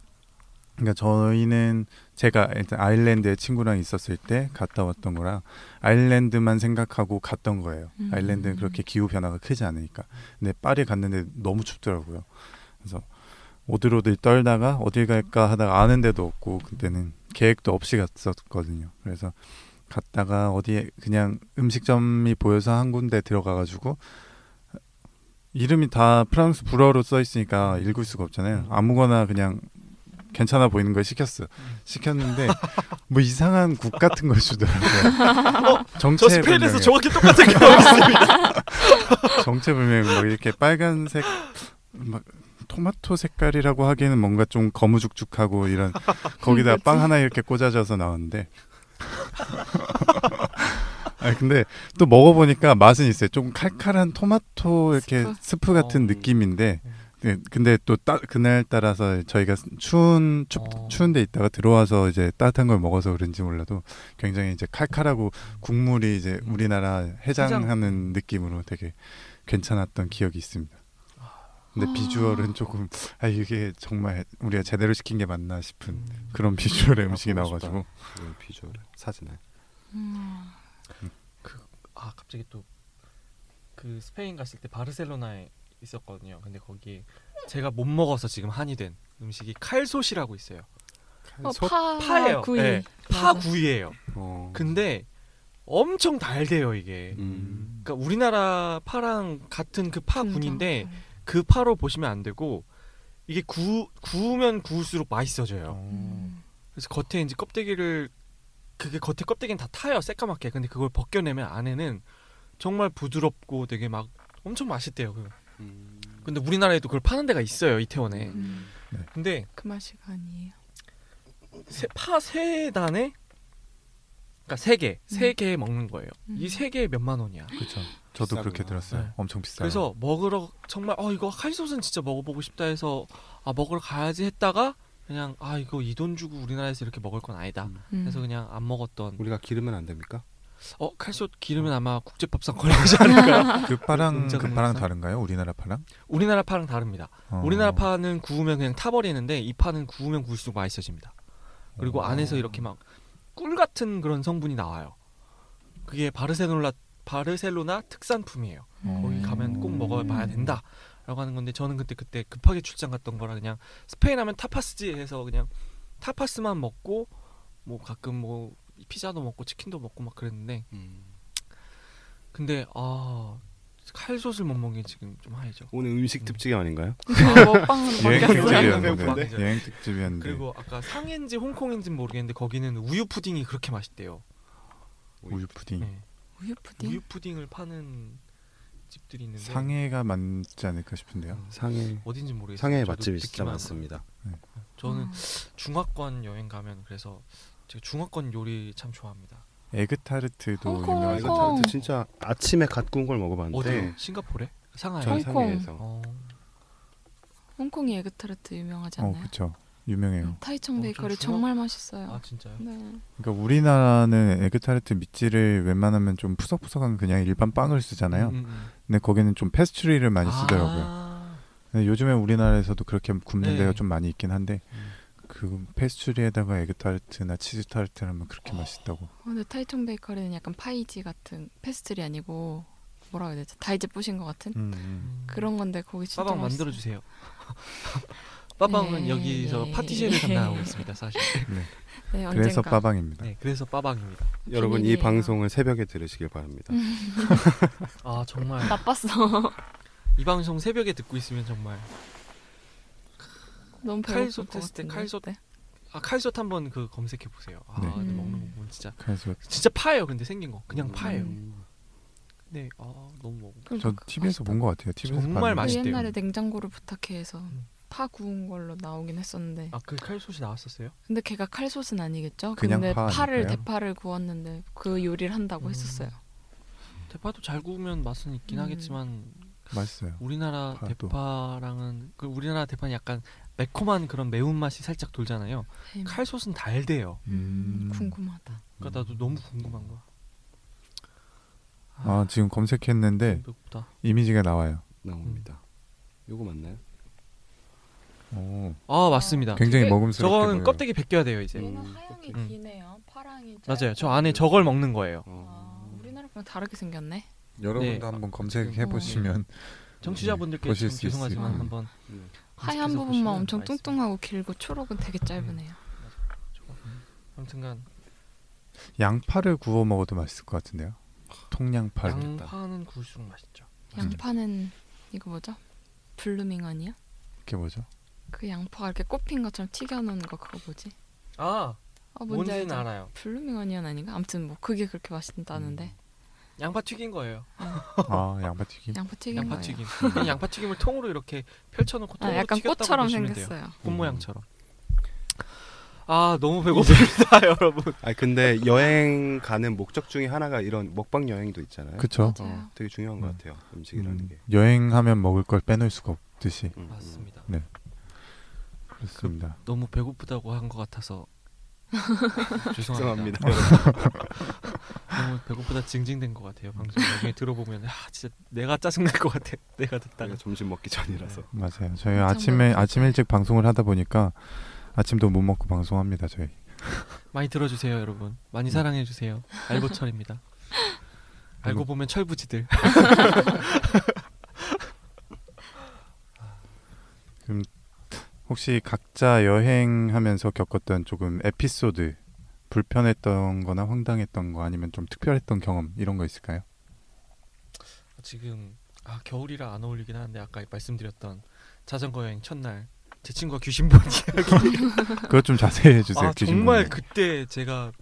그러니까 저희는 제가 일단 아일랜드에 친구랑 있었을 때 갔다 왔던 거라 아일랜드만 생각하고 갔던 거예요. 음. 아일랜드는 그렇게 기후 변화가 크지 않으니까. 근데 파리 갔는데 너무 춥더라고요. 그래서 오들오들 떨다가 어딜 갈까 하다가 아는 데도 없고 그때는 계획도 없이 갔었거든요. 그래서 갔다가 어디에 그냥 음식점이 보여서 한 군데 들어가가지고 이름이 다 프랑스 불어로 써 있으니까 읽을 수가 없잖아요. 아무거나 그냥 괜찮아 보이는 걸 시켰어. 시켰는데 뭐 이상한 국 같은 걸 주더라고요. *laughs* 저 정체 스페인에서 불명의 정확히 똑같은 게 있습니다. *laughs* 정체불명 뭐 이렇게 빨간색 막 토마토 색깔이라고 하기에는 뭔가 좀 거무죽죽하고 이런 거기다 빵 하나 이렇게 꽂아져서 나왔는데 *laughs* 아 근데 또 먹어보니까 맛은 있어요. 좀 칼칼한 토마토 이렇게 스프? 스프, 같은 어. 느낌인데 네, 근데 또 따, 그날 따라서 저희가 추운 춥, 어. 추운데 있다가 들어와서 이제 따뜻한 걸 먹어서 그런지 몰라도 굉장히 이제 칼칼하고 국물이 이제 음. 우리나라 해장하는 해장. 느낌으로 되게 괜찮았던 기억이 있습니다. 근데 비주얼은 조금 아 이게 정말 우리가 제대로 시킨 게 맞나 싶은 음. 그런 비주얼의 음식이 보고 나와가지고 비주얼 사진을. 음. 아 갑자기 또 그 스페인 갔을 때 바르셀로나에 있었거든요. 근데 거기 제가 못 먹어서 지금 한이 된 음식이 칼솥이라고 있어요. 어, 솥? 파 파예요. 구이. 네, 파 구이예요. 어. 근데 엄청 달대요 이게. 음. 그러니까 우리나라 파랑 같은 그파 분장. 군인데 그 파로 보시면 안 되고 이게 구 구우면 구울수록 맛있어져요. 음. 그래서 겉에 이제 껍데기를 그게 겉에 껍데기는 다 타요 새까맣게. 근데 그걸 벗겨내면 안에는 정말 부드럽고 되게 막 엄청 맛있대요. 그. 음. 근데 우리나라에도 그걸 파는 데가 있어요 이태원에. 음. 근데 그 맛이 아니에요. 파세 단에 그러니까 세 개, 세 음. 개 먹는 거예요. 음. 이세 개에 몇만 원이야. 그렇죠. 저도 비싸구나. 그렇게 들었어요. 네. 엄청 비싸요. 그래서 먹으러 정말 어 이거 칼솥은 진짜 먹어보고 싶다 해서 아 먹으러 가야지 했다가 그냥 아 이거 이 돈 주고 우리나라에서 이렇게 먹을 건 아니다. 음. 음. 그래서 그냥 안 먹었던. 우리가 기르면 안 됩니까? 어 칼솥 기르면 아마 국제법상 걸리지 않을까. *laughs* 그 파랑 그 파랑? 다른가요? 우리나라 파랑? 우리나라 파랑 다릅니다. 어. 우리나라 파는 구우면 그냥 타버리는데 이 파는 구우면 구울수록 맛있어집니다. 그리고 어. 안에서 이렇게 막 꿀 같은 그런 성분이 나와요. 그게 바르셀로나 바르셀로나 특산품이에요. 음. 거기 가면 꼭 먹어봐야 된다 라고 하는 건데 저는 그때 그때 급하게 출장 갔던 거라 그냥 스페인 하면 타파스지 해서 그냥 타파스만 먹고 뭐 가끔 뭐 피자도 먹고 치킨도 먹고 막 그랬는데 음. 근데 아 칼솥을 못 먹는 게 지금 좀 하이죠. 오늘 음식 특집이 아닌가요? *laughs* 그 먹방으로 *laughs* 여행 바뀌었어요. 특집이었는데 배고픈데? 여행 특집이었는데 그리고 아까 상해인지 홍콩인지 는 모르겠는데 거기는 우유 푸딩이 그렇게 맛있대요. 우유 푸딩 네. 우유 푸딩. 우유 푸딩을 파는 집들이 있는데 상해가 맞지 않을까 싶은데요. 음, 상해 어딘지 모르겠어요. 상해 맛집이 진짜 많습니다. 하고. 저는 음. 중화권 여행 가면 그래서 제가 중화권 요리 참 좋아합니다. 에그타르트도 홍콩, 아, 유명하죠. 이거 홍콩. 저 진짜 아침에 갓 구운 걸 먹어봤는데 어디요? 싱가포르에? 상하이. 전 홍콩. 상해에서 어. 홍콩이 에그타르트 유명하지 어, 않나요? 그렇죠. 유명해요. 타이청 어, 베이커리 좀 정말 맛있어요. 아 진짜요? 네. 그러니까 우리나라는 에그타르트 밑지를 웬만하면 좀 푸석푸석한 그냥 일반 빵을 쓰잖아요. 음, 음, 음. 근데 거기는 좀 페이스트리를 많이 쓰더라고요. 아, 근데 요즘에 우리나라에서도 그렇게 굽는 네. 데가 좀 많이 있긴 한데 음. 그 페이스트리에다가 에그 타르트나 치즈 타르트를 하면 그렇게 어. 맛있다고. 어, 근데 타이청 베이커리는 약간 파이지 같은 페이스트리 아니고 뭐라고 해야 되지? 다 이제 뿌신 것 같은 음, 음. 그런 건데 거기 진짜 빠방. 만들어 주세요. *laughs* 빠방은 네, 여기서 *laughs* 네. 파티시에를 담당하고 있습니다. 사실. 네, 그래서 언젠가. 빠방입니다. 네, 그래서 빠방입니다. 여러분 이 비밀이에요. 방송을 새벽에 들으시길 바랍니다. 아 정말 *laughs* 나빴어. 이 방송 새벽에 듣고 있으면 정말 너무 칼솥 배고플 같은데. 칼솥 네. 아 칼솥 한번 그 검색해 보세요. 아 네. 근데 음. 먹는 거 보면 진짜 그래서 진짜 파예요. 근데 생긴 거 그냥 파예요. 음. 네, 아 너무 먹. 저 그러니까 TV에서 본 것 같아요. TV에서 정말 그 맛있대요. 옛날에 냉장고를 부탁해서 음. 파 구운 걸로 나오긴 했었는데 아 그 칼솥이 나왔었어요? 근데 걔가 칼솥은 아니겠죠? 그냥 근데 파 파를 아닐까요? 대파를 구웠는데 그 요리를 한다고 음. 했었어요. 대파도 잘 구우면 맛은 있긴 음. 하겠지만 맛있어요. 우리나라 파도. 대파랑은 그 우리나라 대파는 약간 매콤한 그런 매운 맛이 살짝 돌잖아요. 네. 칼솥은 달대요. 음. 궁금하다. 그러니까 나도 너무 궁금한 거야. 아 지금 검색했는데 너무 배고프다. 이미지가 나와요. 나옵니다. 요거 맞나요? 오, 아 맞습니다. 굉장히 되게- 먹음스럽게 저거는 보여요. 껍데기 벗겨야 돼요 이제. 음. 얘는 하얀이 음. 기네요. 파랑이 맞아요. 저 안에 저걸 먹는 거예요. 아, 어. 우리나라랑 다르게 생겼네. 여러분도 네. 한번 검색해 보시면 청취자분들께 보실 좀수 죄송하지만 있어요. 한번 네. 하얀 부분만 엄청. 뚱뚱하고 길고 초록은 되게 짧으네요. 저거. 아무튼간 양파를 구워 먹어도 맛있을 것 같은데요. 통양파. 양파는 구울수록 맛있죠. 양파는 이거 뭐죠? blooming 아니야? 이게 뭐죠? 그 양파가 이렇게 꼽힌 것처럼 튀겨놓은 거 그거 뭐지? 아 아 뭔지 알죠? 알아요. blooming onion 아닌가? 아무튼 뭐 그게 그렇게 맛있다는데 양파 튀긴 거예요. 아 양파 튀김. 양파 튀긴 양파 거예요. 튀김. 그냥 양파 튀김을 통으로 이렇게 펼쳐놓고 아, 통으로 약간 튀겼다고 꽃처럼 보시면 돼요. 생겼어요. 꽃 모양처럼. 아 너무 배고픕니다 *laughs* 여러분. 아 근데 여행 가는 목적 중에 하나가 이런 먹방 여행도 있잖아요. 그쵸? 맞아요. 어, 되게 중요한 것 음. 같아요. 음식이라는 음, 게. 여행하면 먹을 걸 빼놓을 수가 없듯이 음, 음. 맞습니다. 그렇습니다. 너무 배고프다고 한 것 같아서 *laughs* 죄송합니다. 죄송합니다. *laughs* 너무 배고프다 징징된 것 같아요. 방송 나중에 들어보면 아 진짜 내가 짜증 날 것 같아. *laughs* 내가 듣다가 점심 먹기 전이라서. 맞아요. 저희 아침에. 아침 일찍 방송을 하다 보니까 아침도 못 먹고 방송합니다. 저희. 많이 들어주세요 여러분. 많이 음. 사랑해 주세요. 알보철입니다. 알고 *laughs* 알고- 보면 철부지들. *laughs* 혹시 각자 여행하면서 겪었던 조금 에피소드 불편했던 거나 황당했던 거 아니면 좀 특별했던 경험 이런 거 있을까요? 지금 아 겨울이라 안 어울리긴 하는데 아까 말씀드렸던 자전거 여행 첫날 제 친구가 귀신 본 이야기. *laughs* 그것 좀 자세히 해 주세요. 아 귀신 정말 보는 거. 그때 제가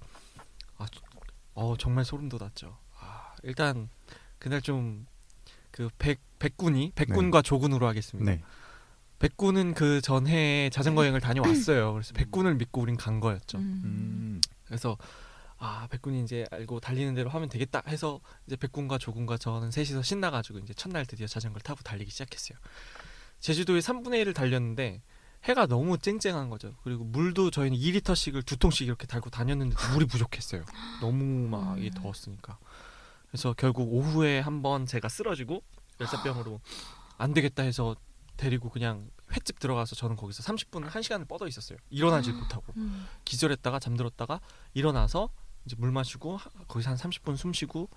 아, 어 정말 소름 돋았죠. 아, 일단 그날 좀 그 백 백군이 백군과 조군으로 하겠습니다. 네. 백군은 그 전해에 자전거 여행을 다녀왔어요. 그래서 백군을 믿고 우린 간 거였죠. 음. 음. 그래서 아 백군이 이제 알고 달리는 대로 하면 되겠다 해서 이제 백군과 조군과 저는 셋이서 신나가지고 이제 첫날 드디어 자전거를 타고 달리기 시작했어요. 제주도에 3분의 1을 달렸는데 해가 너무 쨍쨍한 거죠. 그리고 물도 저희는 2리터씩을 두 통씩 이렇게 달고 다녔는데 물이 부족했어요. 너무 막 이게 더웠으니까. 그래서 결국 오후에 한 번 제가 쓰러지고 열사병으로 안 되겠다 해서 데리고 그냥 횟집 들어가서 저는 거기서 30분 1시간을 뻗어 있었어요. 일어나질 못하고. 음. 기절했다가 잠들었다가 일어나서 이제 물 마시고 하- 거기서 한 30분 숨 쉬고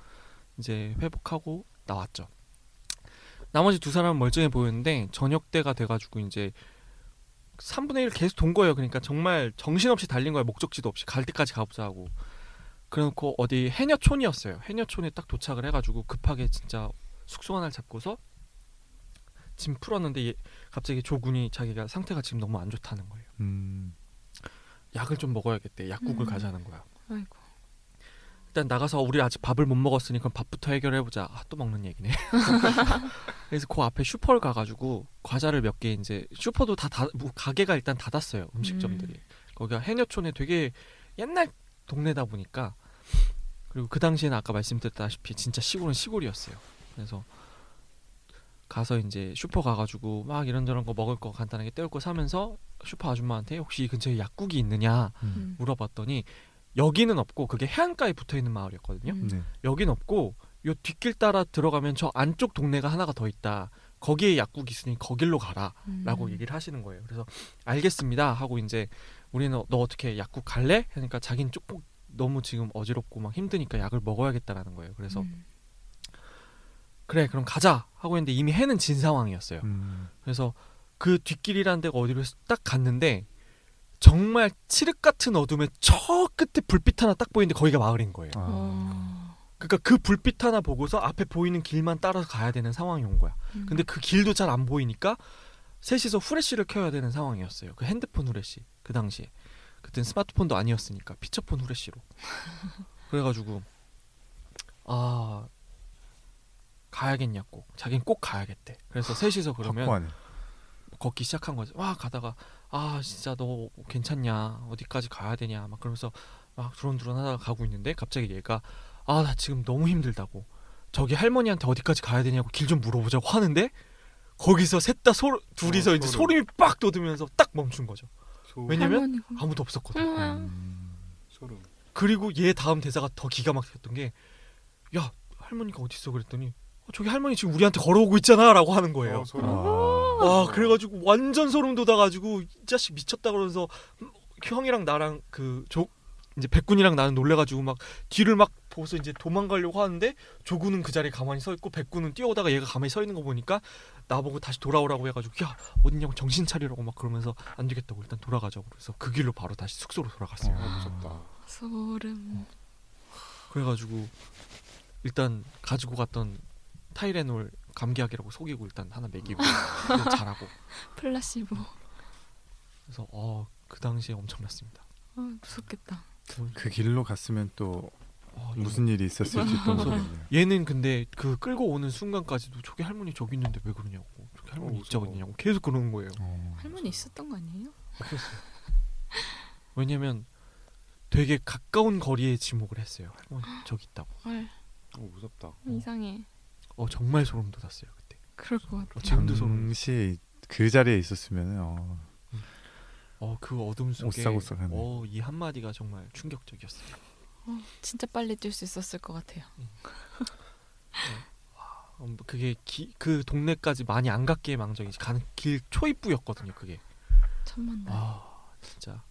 이제 회복하고 나왔죠. 나머지 두 사람은 멀쩡해 보였는데 저녁 때가 돼가지고 이제 3분의 1 계속 돈 거예요. 그러니까 정말 정신없이 달린 거예요. 목적지도 없이 갈 때까지 가보자 하고. 그래놓고 어디 해녀촌이었어요. 해녀촌에 딱 도착을 해가지고 급하게 진짜 숙소 하나를 잡고서 짐 풀었는데 얘- 갑자기 조군이 자기가 상태가 지금 너무 안 좋다는 거예요. 음. 약을 좀 먹어야겠대. 약국을 음. 가자는 거야. 아이고. 일단 나가서 우리 아직 밥을 못 먹었으니 그럼 밥부터 해결해 보자. 아, 또 먹는 얘기네. *laughs* 그래서 그 앞에 슈퍼를 가가지고 과자를 몇 개 이제 슈퍼도 다, 다 뭐, 가게가 일단 닫았어요. 음식점들이. 거기가 해녀촌에 되게 옛날 동네다 보니까 그리고 그 당시에는 아까 말씀드렸다시피 진짜 시골은 시골이었어요. 그래서 가서 이제 슈퍼 가가지고 막 이런저런 거 먹을 거 간단하게 때울 거 사면서 슈퍼 아줌마한테 혹시 이 근처에 약국이 있느냐 음. 물어봤더니 여기는 없고 그게 해안가에 붙어 있는 마을이었거든요. 음. 네. 여긴 없고 요 뒷길 따라 들어가면 저 안쪽 동네가 하나가 더 있다. 거기에 약국이 있으니 거길로 가라라고 음. 얘기를 하시는 거예요. 그래서 알겠습니다 하고 이제 우리는 너 어떻게 약국 갈래? 하니까 자기는 조금 너무 지금 어지럽고 막 힘드니까 약을 먹어야겠다라는 거예요. 그래서 음. 그래 그럼 가자 하고 했는데 이미 해는 진 상황이었어요. 음. 그래서 그 뒷길이라는 데가 어디로 해서 딱 갔는데 정말 칠흑 같은 어둠에 저 끝에 불빛 하나 딱 보이는데 거기가 마을인 거예요. 아. 어. 그러니까 그 불빛 하나 보고서 앞에 보이는 길만 따라서 가야 되는 상황이 온 거야. 음. 근데 그 길도 잘 안 보이니까 셋이서 후레쉬를 켜야 되는 상황이었어요. 그 핸드폰 후레쉬 그 당시에 그땐 스마트폰도 아니었으니까 피처폰 후레쉬로. 그래가지고 아 가야겠냐고 자긴 꼭 가야겠대. 그래서 셋이서 그러면 확고하네. 걷기 시작한 거죠. 와 가다가 아 진짜 너 괜찮냐 어디까지 가야 되냐 막 그러면서 막 두런두런 하다가 가고 있는데 갑자기 얘가 아 나 지금 너무 힘들다고 저기 할머니한테 어디까지 가야 되냐고 길 좀 물어보자고 하는데 거기서 셋 다소 둘이서 어, 이제 소름. 소름이 빡 돋으면서 딱 멈춘 거죠. 소, 왜냐면 할머니가. 아무도 없었거든. 음. 음. 소름. 그리고 얘 다음 대사가 더 기가 막혔던 게 야 할머니가 어디 있어 그랬더니 어, 저기 할머니 지금 우리한테 걸어오고 있잖아라고 하는 거예요. 어, 소름. 아. 와 그래가지고 완전 소름 돋아가지고 이 자식 미쳤다 그러면서 형이랑 나랑 그 조 이제 백군이랑 나는 놀래가지고 막 뒤를 막 보고서 이제 도망가려고 하는데 조구는 그 자리에 가만히 서 있고 백군은 뛰어오다가 얘가 가만히 서 있는 거 보니까 나보고 다시 돌아오라고 해가지고 야 어딨냐고 정신 차리라고 막 그러면서 안 되겠다고 일단 돌아가자고 그래서 그 길로 바로 다시 숙소로 돌아갔어요. 아, 무섭다. 소름. 그래가지고 일단 가지고 갔던 타이레놀 감기약이라고 속이고 일단 하나 먹이고 그래서 잘하고 *laughs* 플라시보. 그래서 어 그 당시에 엄청났습니다. 아, 무섭겠다. 그 길로 갔으면 또 어, 무슨 일이 있었을지 또 *laughs* 모르겠네요. 얘는 근데 그 끌고 오는 순간까지도 저기 할머니 저기 있는데 왜 그러냐고 저기 할머니 어, 있자고 무서워. 있냐고 계속 그러는 거예요. 어. 할머니 있었던 거 아니에요? 없었어요. 왜냐면 되게 가까운 거리에 지목을 했어요. 할머니 *gasps* 저기 있다고. 헐 어, 무섭다. 이상해. 어 정말 소름 돋았어요 그때. 그럴 것 같아. 어, 지금도 소름. 당시 그 자리에 있었으면 어, 어그 어둠 속에. 어이 한마디가 정말 충격적이었어요. 어, 진짜 빨리 뛸 수 있었을 것 같아요. 어, 그게 기, 그 동네까지 많이 안 갔기에 망정이지 가는 길 초입부였거든요 그게. 천만 달. 아 진짜.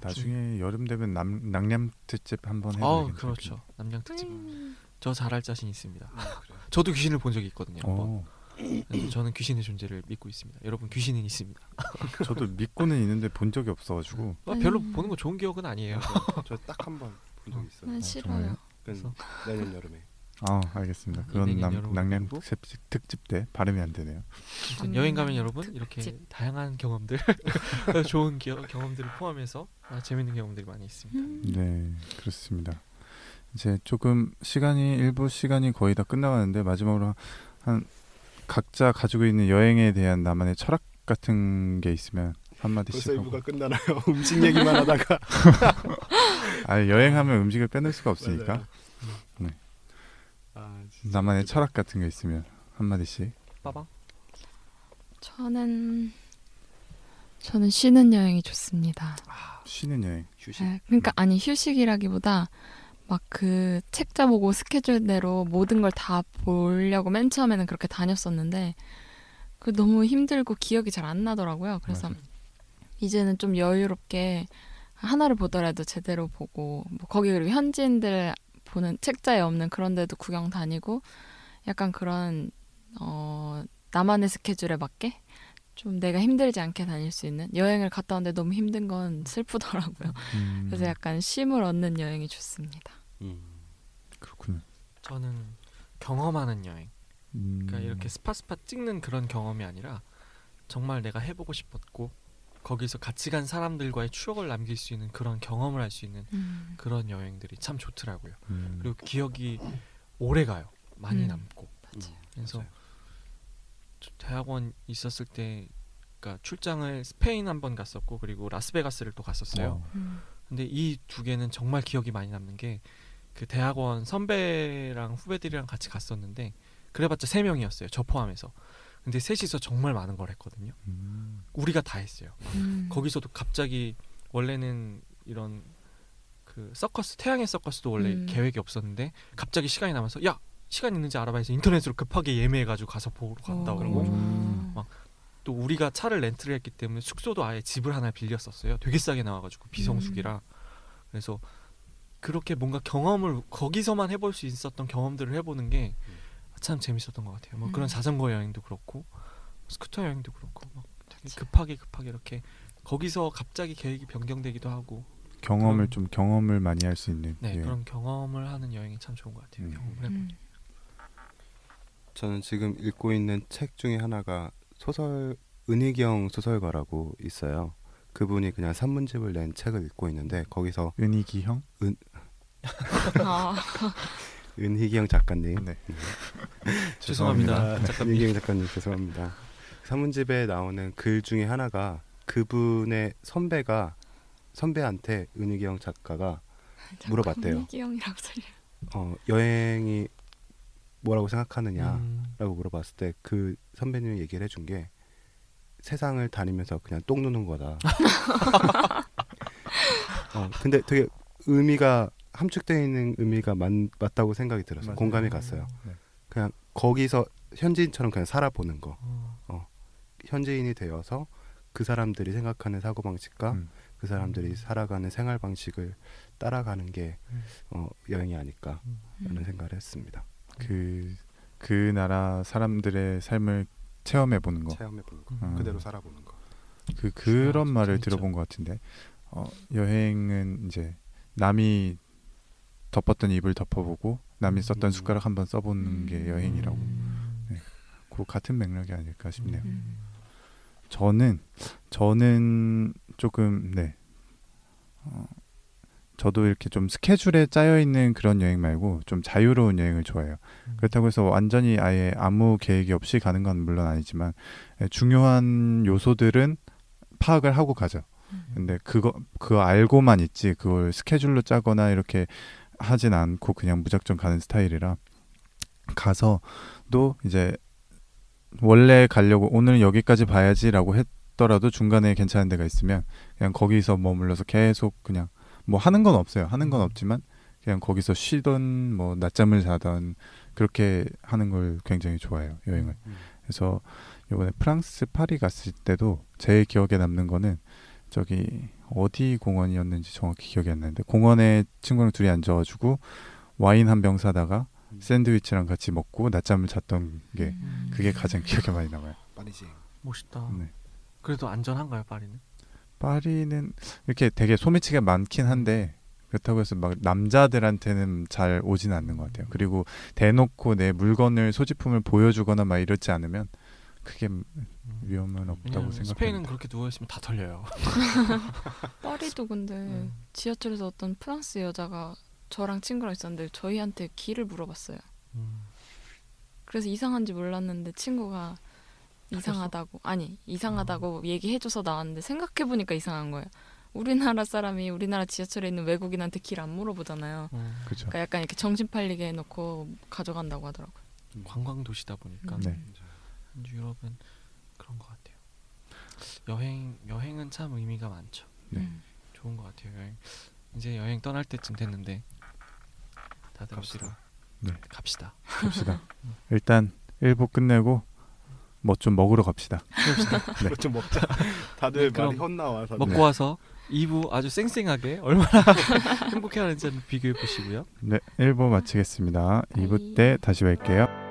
나중에 여름 되면 남, 낭량 특집 한번 아 해봐야겠네요. 그렇죠. 남양 특집. 음. 저 잘할 자신 있습니다. 음, 그래. 저도 귀신을 본 적이 있거든요. 한번. 어, 그래서 저는 귀신의 존재를 믿고 있습니다. 여러분 귀신은 있습니다. *laughs* 저도 믿고는 있는데 본 적이 없어가지고 아, 별로 음. 보는 거 좋은 기억은 아니에요. 저 딱 한 번 본 적 있어요. 난 아, 싫어요. 그건 내년 여름에. 아 알겠습니다. 그런 남, 낭량 그리고? 특집, 특집 때 발음이 안 되네요. 아무튼 음, 여행 가면 여러분 이렇게 특집. 다양한 경험들, *laughs* 좋은 기억, 경험들을 포함해서 아, 재밌는 경험들이 많이 있습니다. 음. 네 그렇습니다. 이제 조금 시간이 일부 시간이 거의 다 끝나가는데 마지막으로 한 각자 가지고 있는 여행에 대한 나만의 철학 같은 게 있으면 한 마디씩 벌써. 일부가 끝나나요? *laughs* 음식 얘기만 하다가. *laughs* 아 여행하면 음식을 빼놓을 수가 없으니까 맞아요. 네. 아, 나만의. 철학 같은 게 있으면 한 마디씩. 빠방. 저는 저는 쉬는 여행이 좋습니다. 쉬는 여행. 휴식. 네, 그러니까 아니 휴식이라기보다 막 그 책자 보고 스케줄대로 모든 걸 다 보려고 맨 처음에는 그렇게 다녔었는데 그 너무 힘들고 기억이 잘 안 나더라고요. 그래서 맞아요. 이제는 좀 여유롭게 하나를 보더라도 제대로 보고 뭐 거기 그리고 현지인들 보는 책자에 없는 그런 데도 구경 다니고 약간 그런 어 나만의 스케줄에 맞게 좀 내가 힘들지 않게 다닐 수 있는 여행을 갔다 왔는데 너무 힘든 건 슬프더라고요. 음, 그래서 약간 쉼을 얻는 여행이 좋습니다. 음. 그렇군요. 저는 경험하는 여행. 음, 그러니까 이렇게 스파스파 찍는 그런 경험이 아니라 정말 내가 해보고 싶었고 거기서 같이 간 사람들과의 추억을 남길 수 있는 그런 경험을 할 수 있는 음. 그런 여행들이 참 좋더라고요. 음, 그리고 기억이 오래 가요. 많이 음. 남고. 음, 그래서 맞아요. 저 대학원 있었을 때 그러니까 출장을 스페인 한 번 갔었고 그리고 라스베가스를 또 갔었어요. 어, 음. 근데 이 두 개는 정말 기억이 많이 남는 게 그 대학원 선배랑 후배들이랑 같이 갔었는데 그래봤자 세 명이었어요. 저 포함해서. 근데 셋이서 정말 많은 걸 했거든요. 음, 우리가 다 했어요. 음. 거기서도 갑자기 원래는 이런 그 서커스 태양의 서커스도 원래 음. 계획이 없었는데 갑자기 시간이 남아서 야 시간 있는지 알아봐 해서 인터넷으로 급하게 예매해가지고 가서 보러 갔다 오. 오고 음. 막 또 우리가 차를 렌트를 했기 때문에 숙소도 아예 집을 하나 빌렸었어요. 되게 싸게 나와가지고 비성수기라 그래서 그렇게 뭔가 경험을 거기서만 해볼 수 있었던 경험들을 해보는 게 참 재밌었던 것 같아요. 뭐 음. 그런 자전거 여행도 그렇고 스쿠터 여행도 그렇고 막 되게. 급하게 급하게 이렇게 거기서 갑자기 계획이 변경되기도 하고 경험을 그럼- 좀 경험을 많이 할 수 있는 네 예. 그런 경험을 하는 여행이 참 좋은 것 같아요. 음. 경험을 해보는. 음. 저는 지금 읽고 있는 책 중에 하나가 소설 은희경 소설가라고 있어요. 그분이 그냥 산문집을 낸 책을 읽고 있는데 거기서 은희기 형? 아, *laughs* 은희경 작가님 네. *laughs* 죄송합니다. 네, 작가님. 은희경 작가님 죄송합니다. 산문집에 나오는 글 중에 하나가 그분의 선배가 선배한테 은희경 작가가 물어봤대요. 이기영이라고 살려. 어, 여행이 뭐라고 생각하느냐라고 음. 물어봤을 때 그 선배님이 얘기를 해준 게 세상을 다니면서 그냥 똥 누는 거다. *laughs* 어, 근데 되게 의미가 함축되어 있는 의미가 맞, 맞다고 생각이 들어서 맞아요. 공감이 갔어요. 네. 그냥 거기서 현지인처럼 그냥 살아보는 거. 어. 현지인이 되어서 그 사람들이 생각하는 사고 방식과 음. 그 사람들이 살아가는 생활 방식을 따라가는 게 음. 어, 여행이 아닐까 라는 음. 생각을 했습니다. 그, 그 나라 사람들의 삶을 체험해 보는 거. 체험해 보는 거, 음. 그대로 살아보는 거. 그 그런. 말을 재밌죠. 들어본 것 같은데 어, 여행은 이제 남이 덮었던 이불 덮어보고 남이 썼던 음. 숟가락 한번 써보는 게 음. 여행이라고 음. 그 같은 맥락이 아닐까 싶네요. 음. 저는 저는 조금 네 어, 저도 이렇게 좀 스케줄에 짜여 있는 그런 여행 말고 좀 자유로운 여행을 좋아해요. 음. 그렇다고 해서 완전히 아예 아무 계획이 없이 가는 건 물론 아니지만 예, 중요한 요소들은 파악을 하고 가죠. 음. 근데 그거 그거 알고만 있지 그걸 스케줄로 짜거나 이렇게 하진 않고 그냥 무작정 가는 스타일이라 가서도 이제 원래 가려고 오늘은 여기까지 봐야지라고 했더라도 중간에 괜찮은 데가 있으면 그냥 거기서 머물러서 계속 그냥 뭐 하는 건 없어요. 하는 건 없지만 그냥 거기서 쉬던 뭐 낮잠을 자던 그렇게 하는 걸 굉장히 좋아해요. 여행을. 음. 그래서 이번에 프랑스 파리 갔을 때도 제일 기억에 남는 거는 저기 어디 공원이었는지 정확히 기억이 안 나는데 공원에 친구랑 둘이 앉아가지고 와인 한 병 사다가 음. 샌드위치랑 같이 먹고 낮잠을 잤던 게 음. 그게 가장 기억에 많이 남아요. 파리지. 멋있다. 네. 그래도 안전한가요 파리는? 파리는 이렇게 되게 소매치기가 많긴 한데 그렇다고 해서 막 남자들한테는 잘 오지는 않는 것 같아요. 그리고 대놓고 내 물건을 소지품을 보여주거나 막 이렇지 않으면 크게 위험은 없다고 왜냐면 스페인은 생각합니다. 그렇게 누워 있으면 다 털려요. *laughs* 파리도 근데 음. 지하철에서 어떤 프랑스 여자가 저랑 친구랑 있었는데 저희한테 길을 물어봤어요. 음. 그래서 이상한지 몰랐는데 친구가 이상하다고 아니 이상하다고 얘기해줘서 나왔는데 생각해보니까 이상한 거예요. 우리나라 사람이 우리나라 지하철에 있는 외국인한테 길 안 물어보잖아요. 음. 그렇죠. 그러니까 약간 이렇게 정신 팔리게 해놓고 가져간다고 하더라고요. 관광 도시다 보니까 음. 네. 유럽은 그런 것 같아요. 여행 여행은 참 의미가 많죠. 네. 음. 좋은 것 같아요. 여행 이제 여행 떠날 때쯤 됐는데 다들 갑시다. 어디로 네. 갑시다. 갑시다. *laughs* 일단 1부 끝내고 뭐 좀 먹으러 갑시다. 네. 좀 먹자. *laughs* 다들 그럼 말이 헛나와. 다들. 먹고 와서 2부 아주 쌩쌩하게 얼마나 *laughs* 행복해하는지 한번 비교해 보시고요. 네, 1부 마치겠습니다. 2부 때 다시 뵐게요.